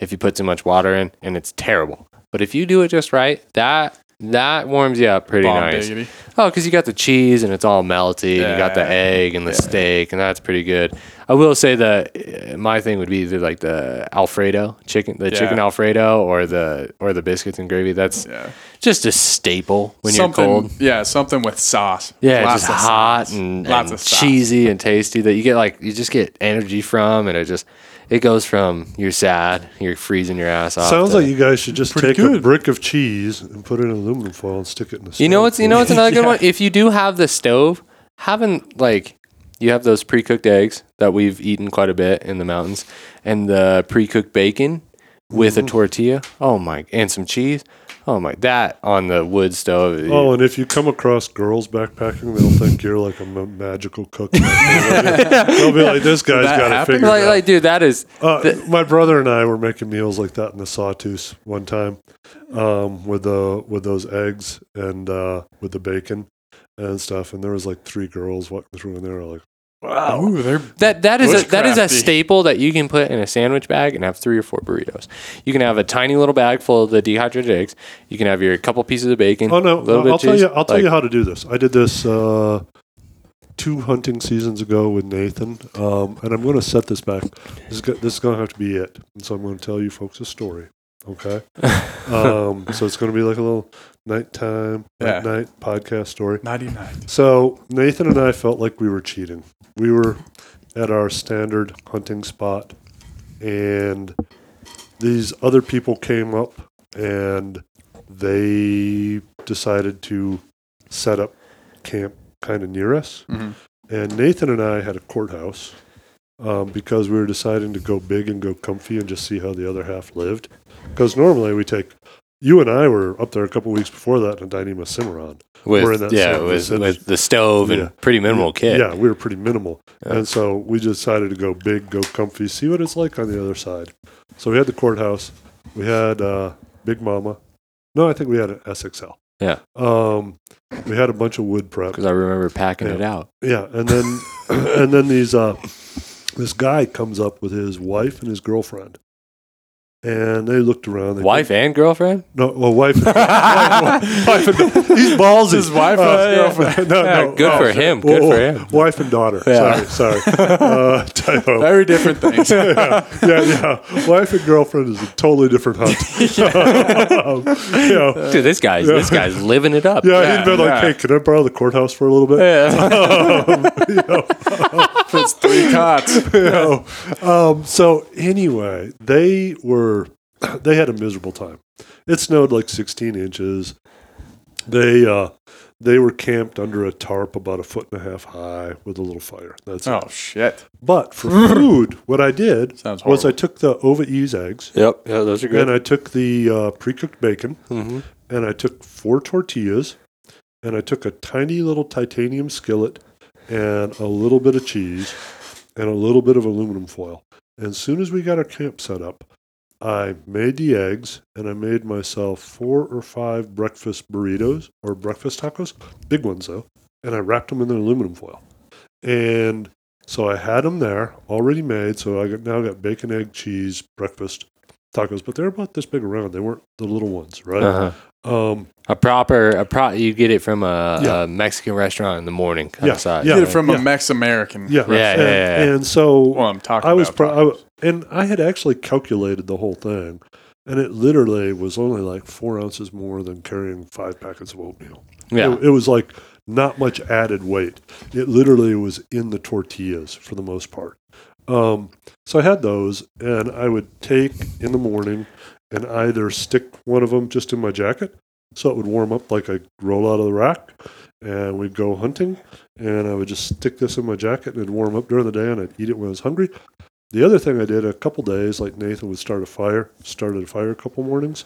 S7: if you put too much water in, and it's terrible. But if you do it just right, that that warms you up pretty
S5: Bomb
S7: nice.
S5: diggity.
S7: Oh, because you got the cheese and it's all melty, and you got the egg and the steak, and that's pretty good. I will say that uh, my thing would be either like the Alfredo chicken, the
S5: Yeah.
S7: chicken Alfredo, or the or the biscuits and gravy. That's
S5: Yeah.
S7: just a staple when
S5: something,
S7: you're cold.
S5: Yeah, something with sauce.
S7: Yeah,
S5: Lots
S7: just
S5: of
S7: hot
S5: sauce.
S7: and,
S5: lots
S7: and cheesy and tasty that you get like you just get energy from, and it just it goes from you're sad, you're freezing your ass off.
S6: Sounds
S7: to-
S6: like you guys should just
S5: Pretty
S6: take a brick of cheese and put it in aluminum foil and stick it in the.
S7: You know
S6: stove
S7: what's you know
S6: a
S7: what's another good (laughs) one? If you do have the stove, having like you have those pre-cooked eggs that we've eaten quite a bit in the mountains, and the pre-cooked bacon with a mm-hmm. tortilla. Oh my, and some cheese. Oh my, that on the wood stove.
S6: Oh, and if you come across girls backpacking, they'll think you're like a magical cook. (laughs) they'll be like, "This guy's got it figured
S7: like,
S6: out."
S7: like, dude, that is
S6: Uh, my brother and I were making meals like that in the sawtooth one time, um, with the with those eggs and uh, with the bacon and stuff. And there was like three girls walking through, and they were like, "Wow,
S5: Ooh, they're
S7: That that is a, that is a staple that you can put in a sandwich bag and have three or four burritos. You can have a tiny little bag full of the dehydrated eggs. You can have your couple pieces of bacon.
S6: Oh no!
S7: little bit
S6: I'll
S7: of
S6: tell
S7: cheese.
S6: you. I'll tell you how to do this. I did this uh, two hunting seasons ago with Nathan, um, and I'm going to set this back. This is, go- this is going to have to be it, and so I'm going to tell you folks a story. Okay. (laughs) um, so it's going to be like a little nighttime,
S5: Yeah.
S6: night night podcast story.
S5: 99.
S6: So Nathan and I felt like we were cheating. We were at our standard hunting spot, and these other people came up and they decided to set up camp kind of near us.
S5: Mhm.
S6: And Nathan and I had a courthouse um, because we were deciding to go big and go comfy and just see how the other half lived. Because normally we take. You and I were up there a couple weeks before that in a Dyneema Cimarron. we're in
S7: with
S6: that
S7: yeah, with, with the stove and
S6: Yeah.
S7: pretty minimal kit.
S6: Yeah, we were pretty minimal.
S7: Yeah.
S6: And so we decided to go big, go comfy, see what it's like on the other side. So we had the courthouse. We had uh, Big Mama. No, I think we had an SXL.
S7: Yeah.
S6: Um, we had a bunch of wood prep.
S7: because I remember packing
S6: Yeah.
S7: it out.
S6: Yeah, and then (coughs) and then these uh, this guy comes up with his wife and his girlfriend. And they looked around. They
S7: Wife and girlfriend?
S6: No, well, wife. And, (laughs) wife, wife and, he's ballsy.
S5: His wife and his girlfriend.
S6: No,
S7: Yeah,
S6: no,
S7: good
S6: oh,
S7: for him. Good
S6: oh,
S7: for him.
S6: Wife and daughter.
S7: Yeah.
S6: Sorry, sorry. (laughs) Uh.
S5: Very different (laughs) things.
S6: yeah, yeah, yeah. Wife and girlfriend is a totally different hunt. Um, you know,
S7: Dude, this guy's this guy's living it up.
S6: yeah,
S5: Yeah,
S6: he'd been like, "Hey, can I borrow the courthouse for a little bit?"
S5: It's three cots.
S6: you know. Um, so anyway, they were (coughs) they had a miserable time. It snowed like 16 inches. They uh, they were camped under a tarp about a foot and a half high with a little fire. That's
S5: Oh
S6: it.
S5: shit.
S6: But for (laughs) food, what I did was I took the OvaEasy eggs
S7: Yep. Yeah, those are good.
S6: and I took the uh, pre-cooked bacon
S7: Mhm.
S6: and I took four tortillas and I took a tiny little titanium skillet and a little bit of cheese and a little bit of aluminum foil. And as soon as we got our camp set up, I made the eggs and I made myself four or five breakfast burritos or breakfast tacos, big ones though, and I wrapped them in the aluminum foil. And so I had them there already made. So I got, now got bacon, egg, cheese, breakfast tacos, but they're about this big around. They weren't the little ones, right?
S7: Uh-huh.
S6: Um,
S7: A proper a pro you get it from a,
S6: Yeah.
S7: a Mexican restaurant in the morning kind
S6: Yeah,
S7: of size.
S6: yeah.
S5: You get it from
S6: Yeah.
S5: a Mex American.
S6: yeah,
S7: Yeah, yeah,
S6: and,
S7: yeah, yeah.
S6: and so
S5: Well, I'm talking
S6: I was,
S5: about.
S6: pro- I,
S5: tacos.
S6: w- and I had actually calculated the whole thing, and it literally was only like four ounces more than carrying five packets of oatmeal.
S7: Yeah.
S6: It, it was like not much added weight. It literally was in the tortillas for the most part. Um, so I had those, and I would take in the morning and either stick one of them just in my jacket so it would warm up like I roll out of the rack, and we'd go hunting, and I would just stick this in my jacket and it'd warm up during the day, and I'd eat it when I was hungry. The other thing I did a couple days, like Nathan would start a fire, started a fire a couple mornings.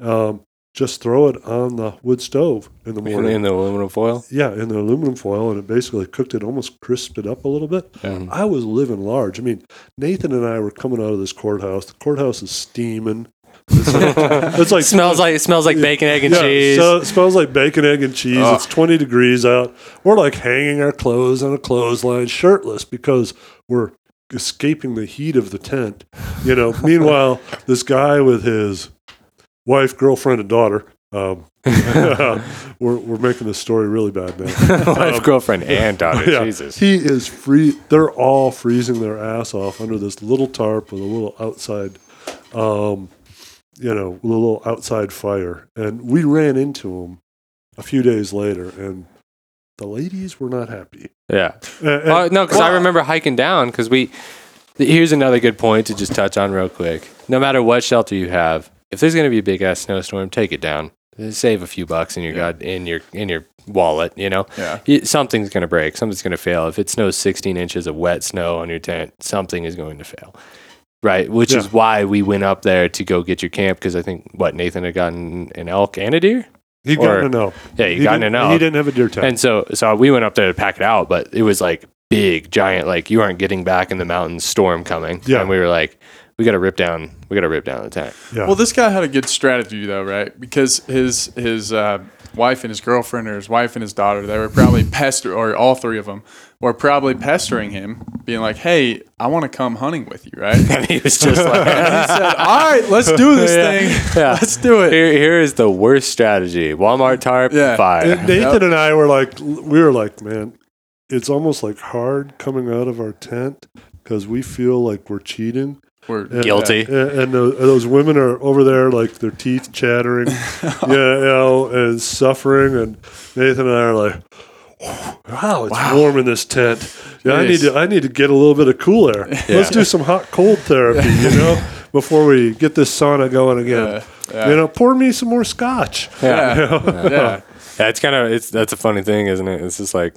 S6: Um, just throw it on the wood stove in the morning.
S7: in the aluminum foil.
S6: Yeah, in the aluminum foil, and it basically cooked it, almost crisped it up a little bit.
S7: Um,
S6: I was living large. I mean, Nathan and I were coming out of this courthouse. The courthouse is steaming. It's like, (laughs) it's like
S7: smells like it smells like bacon, egg, and
S6: yeah,
S7: cheese.
S6: So it smells like bacon, egg, and cheese.
S5: Ugh.
S6: It's 20 degrees out. We're like hanging our clothes on a clothesline, shirtless, because we're escaping the heat of the tent. You know, meanwhile, (laughs) this guy with his wife, girlfriend, and daughter. Um, (laughs) (laughs) we're, we're making this story really bad now.
S7: Wife, girlfriend, and daughter.
S6: Yeah,
S7: Jesus.
S6: He is free. They're all freezing their ass off under this little tarp with a little outside, um, you know, with a little outside fire. And we ran into him a few days later, and the ladies were not happy.
S7: Yeah.
S6: And- and-
S7: Uh, no, because I remember hiking down because we. Here's another good point to just touch on real quick. No matter what shelter you have, if there's going to be a big ass snowstorm, take it down. Uh, save a few bucks in your god in your in your wallet. You know,
S5: Yeah.
S7: You- something's going to break. Something's going to fail. If it snows 16 inches of wet snow on your tent, something is going to fail. Right, which
S6: Yeah.
S7: is why we went up there to go get your camp because I think what Nathan had gotten an elk and a deer.
S6: He got
S7: or-
S6: to know.
S7: Yeah, you
S6: He
S7: got to
S6: didn't-
S7: know.
S6: He didn't have a deer tag.
S7: And so, so we went up there to pack it out, but it was like big, giant. Like you aren't getting back in the mountains, storm coming.
S6: Yeah.
S7: and we were like, we got to rip down, we got to rip down the tent.
S6: yeah.
S5: Well, this guy had a good strategy though, right? Because his his uh, wife and his girlfriend, or his wife and his daughter, they were probably (laughs) pester, or all three of them were probably pestering him, being like, "Hey, I want to come hunting with you, right?" And (laughs)
S7: And he was just like,
S5: he said, "All right, let's do this (laughs)
S7: Yeah.
S5: thing. (laughs)
S7: Yeah.
S5: Let's do it."
S7: here, here is the worst strategy: Walmart tarp,
S5: Yeah.
S7: fire.
S6: And Nathan and I were like, we were like, man, it's almost like hard coming out of our tent because we feel like we're cheating.
S5: We're
S6: And-
S7: Guilty.
S6: And, and tho- those women are over there, like their teeth chattering, yeah, you know, and suffering. And Nathan and I are like, "Wow, it's warm in this tent. Yeah, I need to, I need to get a little bit of cool air. (laughs) Let's do some hot cold therapy, you (laughs) know, before we get this sauna going again.
S5: Yeah, yeah.
S6: You know, pour me some more scotch. (laughs)
S5: Yeah, yeah.
S7: Yeah, it's kind of it's that's a funny thing, isn't it? It's just like,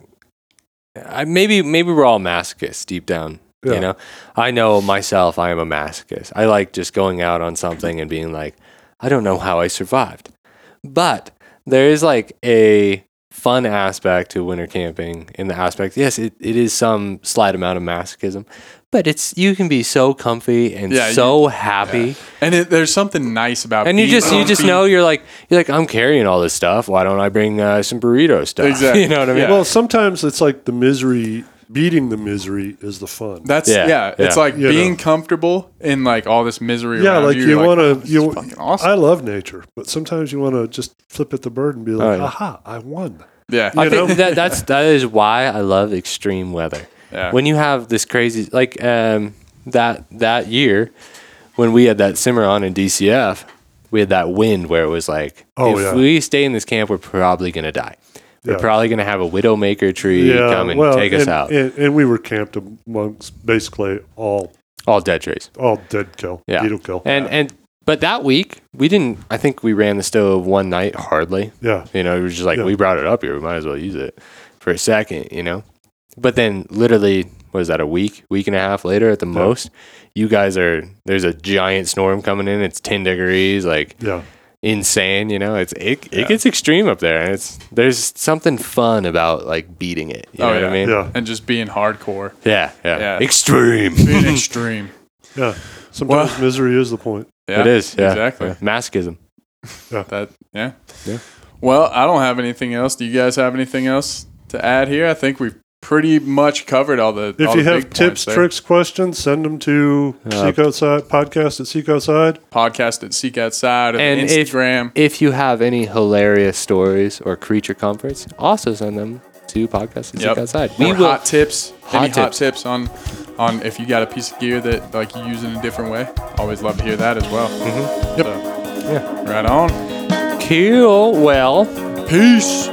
S7: I, maybe maybe we're all masochists deep down.
S6: Yeah.
S7: You know, I know myself. I am a masochist. I like just going out on something and being like, I don't know how I survived, but there is like a fun aspect to winter camping in the aspect. Yes, it, it is some slight amount of masochism, but it's you can be so comfy and
S5: Yeah, you-
S7: so happy.
S5: And it, there's something nice about
S7: And you
S5: being
S7: just you just
S5: comfy.
S7: know you're like you're like I'm carrying all this stuff. Why don't I bring uh, some burrito stuff? (laughs)
S5: Exactly.
S7: You know what I mean?
S5: Yeah.
S6: Well, sometimes it's like the misery beating the misery is the fun.
S5: That's yeah.
S7: Yeah,
S5: it's
S7: yeah.
S5: like
S6: You
S5: being
S6: know.
S5: comfortable in like all this misery.
S6: yeah,
S5: around
S6: like
S5: you,
S6: you
S5: You're
S6: want
S5: "Oh,
S6: to.
S5: this
S6: You
S5: fucking awesome.
S6: I love nature, but sometimes you want to just flip at the bird and be like,
S7: Oh,
S6: "Aha, I won."
S5: yeah,
S7: I
S6: You know?
S7: think that that's that is why I love extreme weather.
S5: Yeah.
S7: When you have this crazy like um that that year when we had that Cimarron in DCF, we had that wind where it was like
S6: Oh,
S7: if
S6: yeah.
S7: we stay in this camp we're probably gonna die. We're
S6: Yeah.
S7: probably gonna have a widowmaker tree come and take us
S6: and,
S7: out.
S6: And, and we were camped amongst basically all
S7: All dead trees.
S6: all dead kill,
S7: Yeah.
S6: beetle kill.
S7: And and but that week we didn't I think we ran the stove one night hardly.
S6: yeah,
S7: You know, it was just like
S6: Yeah.
S7: we brought it up here, we might as well use it for a second, you know. But then literally was that a week, week and a half later at the most, you guys are there's a giant storm coming in, it's ten degrees, like
S6: yeah,
S7: insane, you know. It's it, it
S5: Yeah.
S7: gets extreme up there and it's there's something fun about like beating it. You
S5: Oh,
S7: know what. I mean?
S6: yeah,
S5: and just being hardcore,
S7: Yeah, yeah.
S5: Yeah.
S7: Extreme.
S5: being (laughs) extreme.
S6: yeah. Sometimes
S5: Well-
S6: misery is the point.
S5: Yeah,
S7: it is, yeah.
S5: exactly.
S7: Yeah. Masochism.
S5: That yeah.
S7: Yeah.
S5: Well, I don't have anything else. Do you guys have anything else to add here? I think we've pretty much covered all the.
S6: If
S5: all
S6: you
S5: the
S6: have
S5: big
S6: tips, tricks, questions, send them to
S7: Uh,
S6: Seek Outside podcast at Seek Outside.
S5: podcast at Seek Outside or
S7: And if-
S5: Instagram.
S7: If you have any hilarious stories or creature comforts, also send them to podcast at
S5: Yep.
S7: Seek outside.
S5: Or
S7: We will
S5: hot tips.
S7: Hot
S5: any hot
S7: tips.
S5: tips on on if you got a piece of gear that like you use in a different way. Always love to hear that as well. Mm-hmm.
S6: Yep.
S5: So,
S7: Yeah.
S5: Right on.
S7: Cool. Well,
S5: Peace.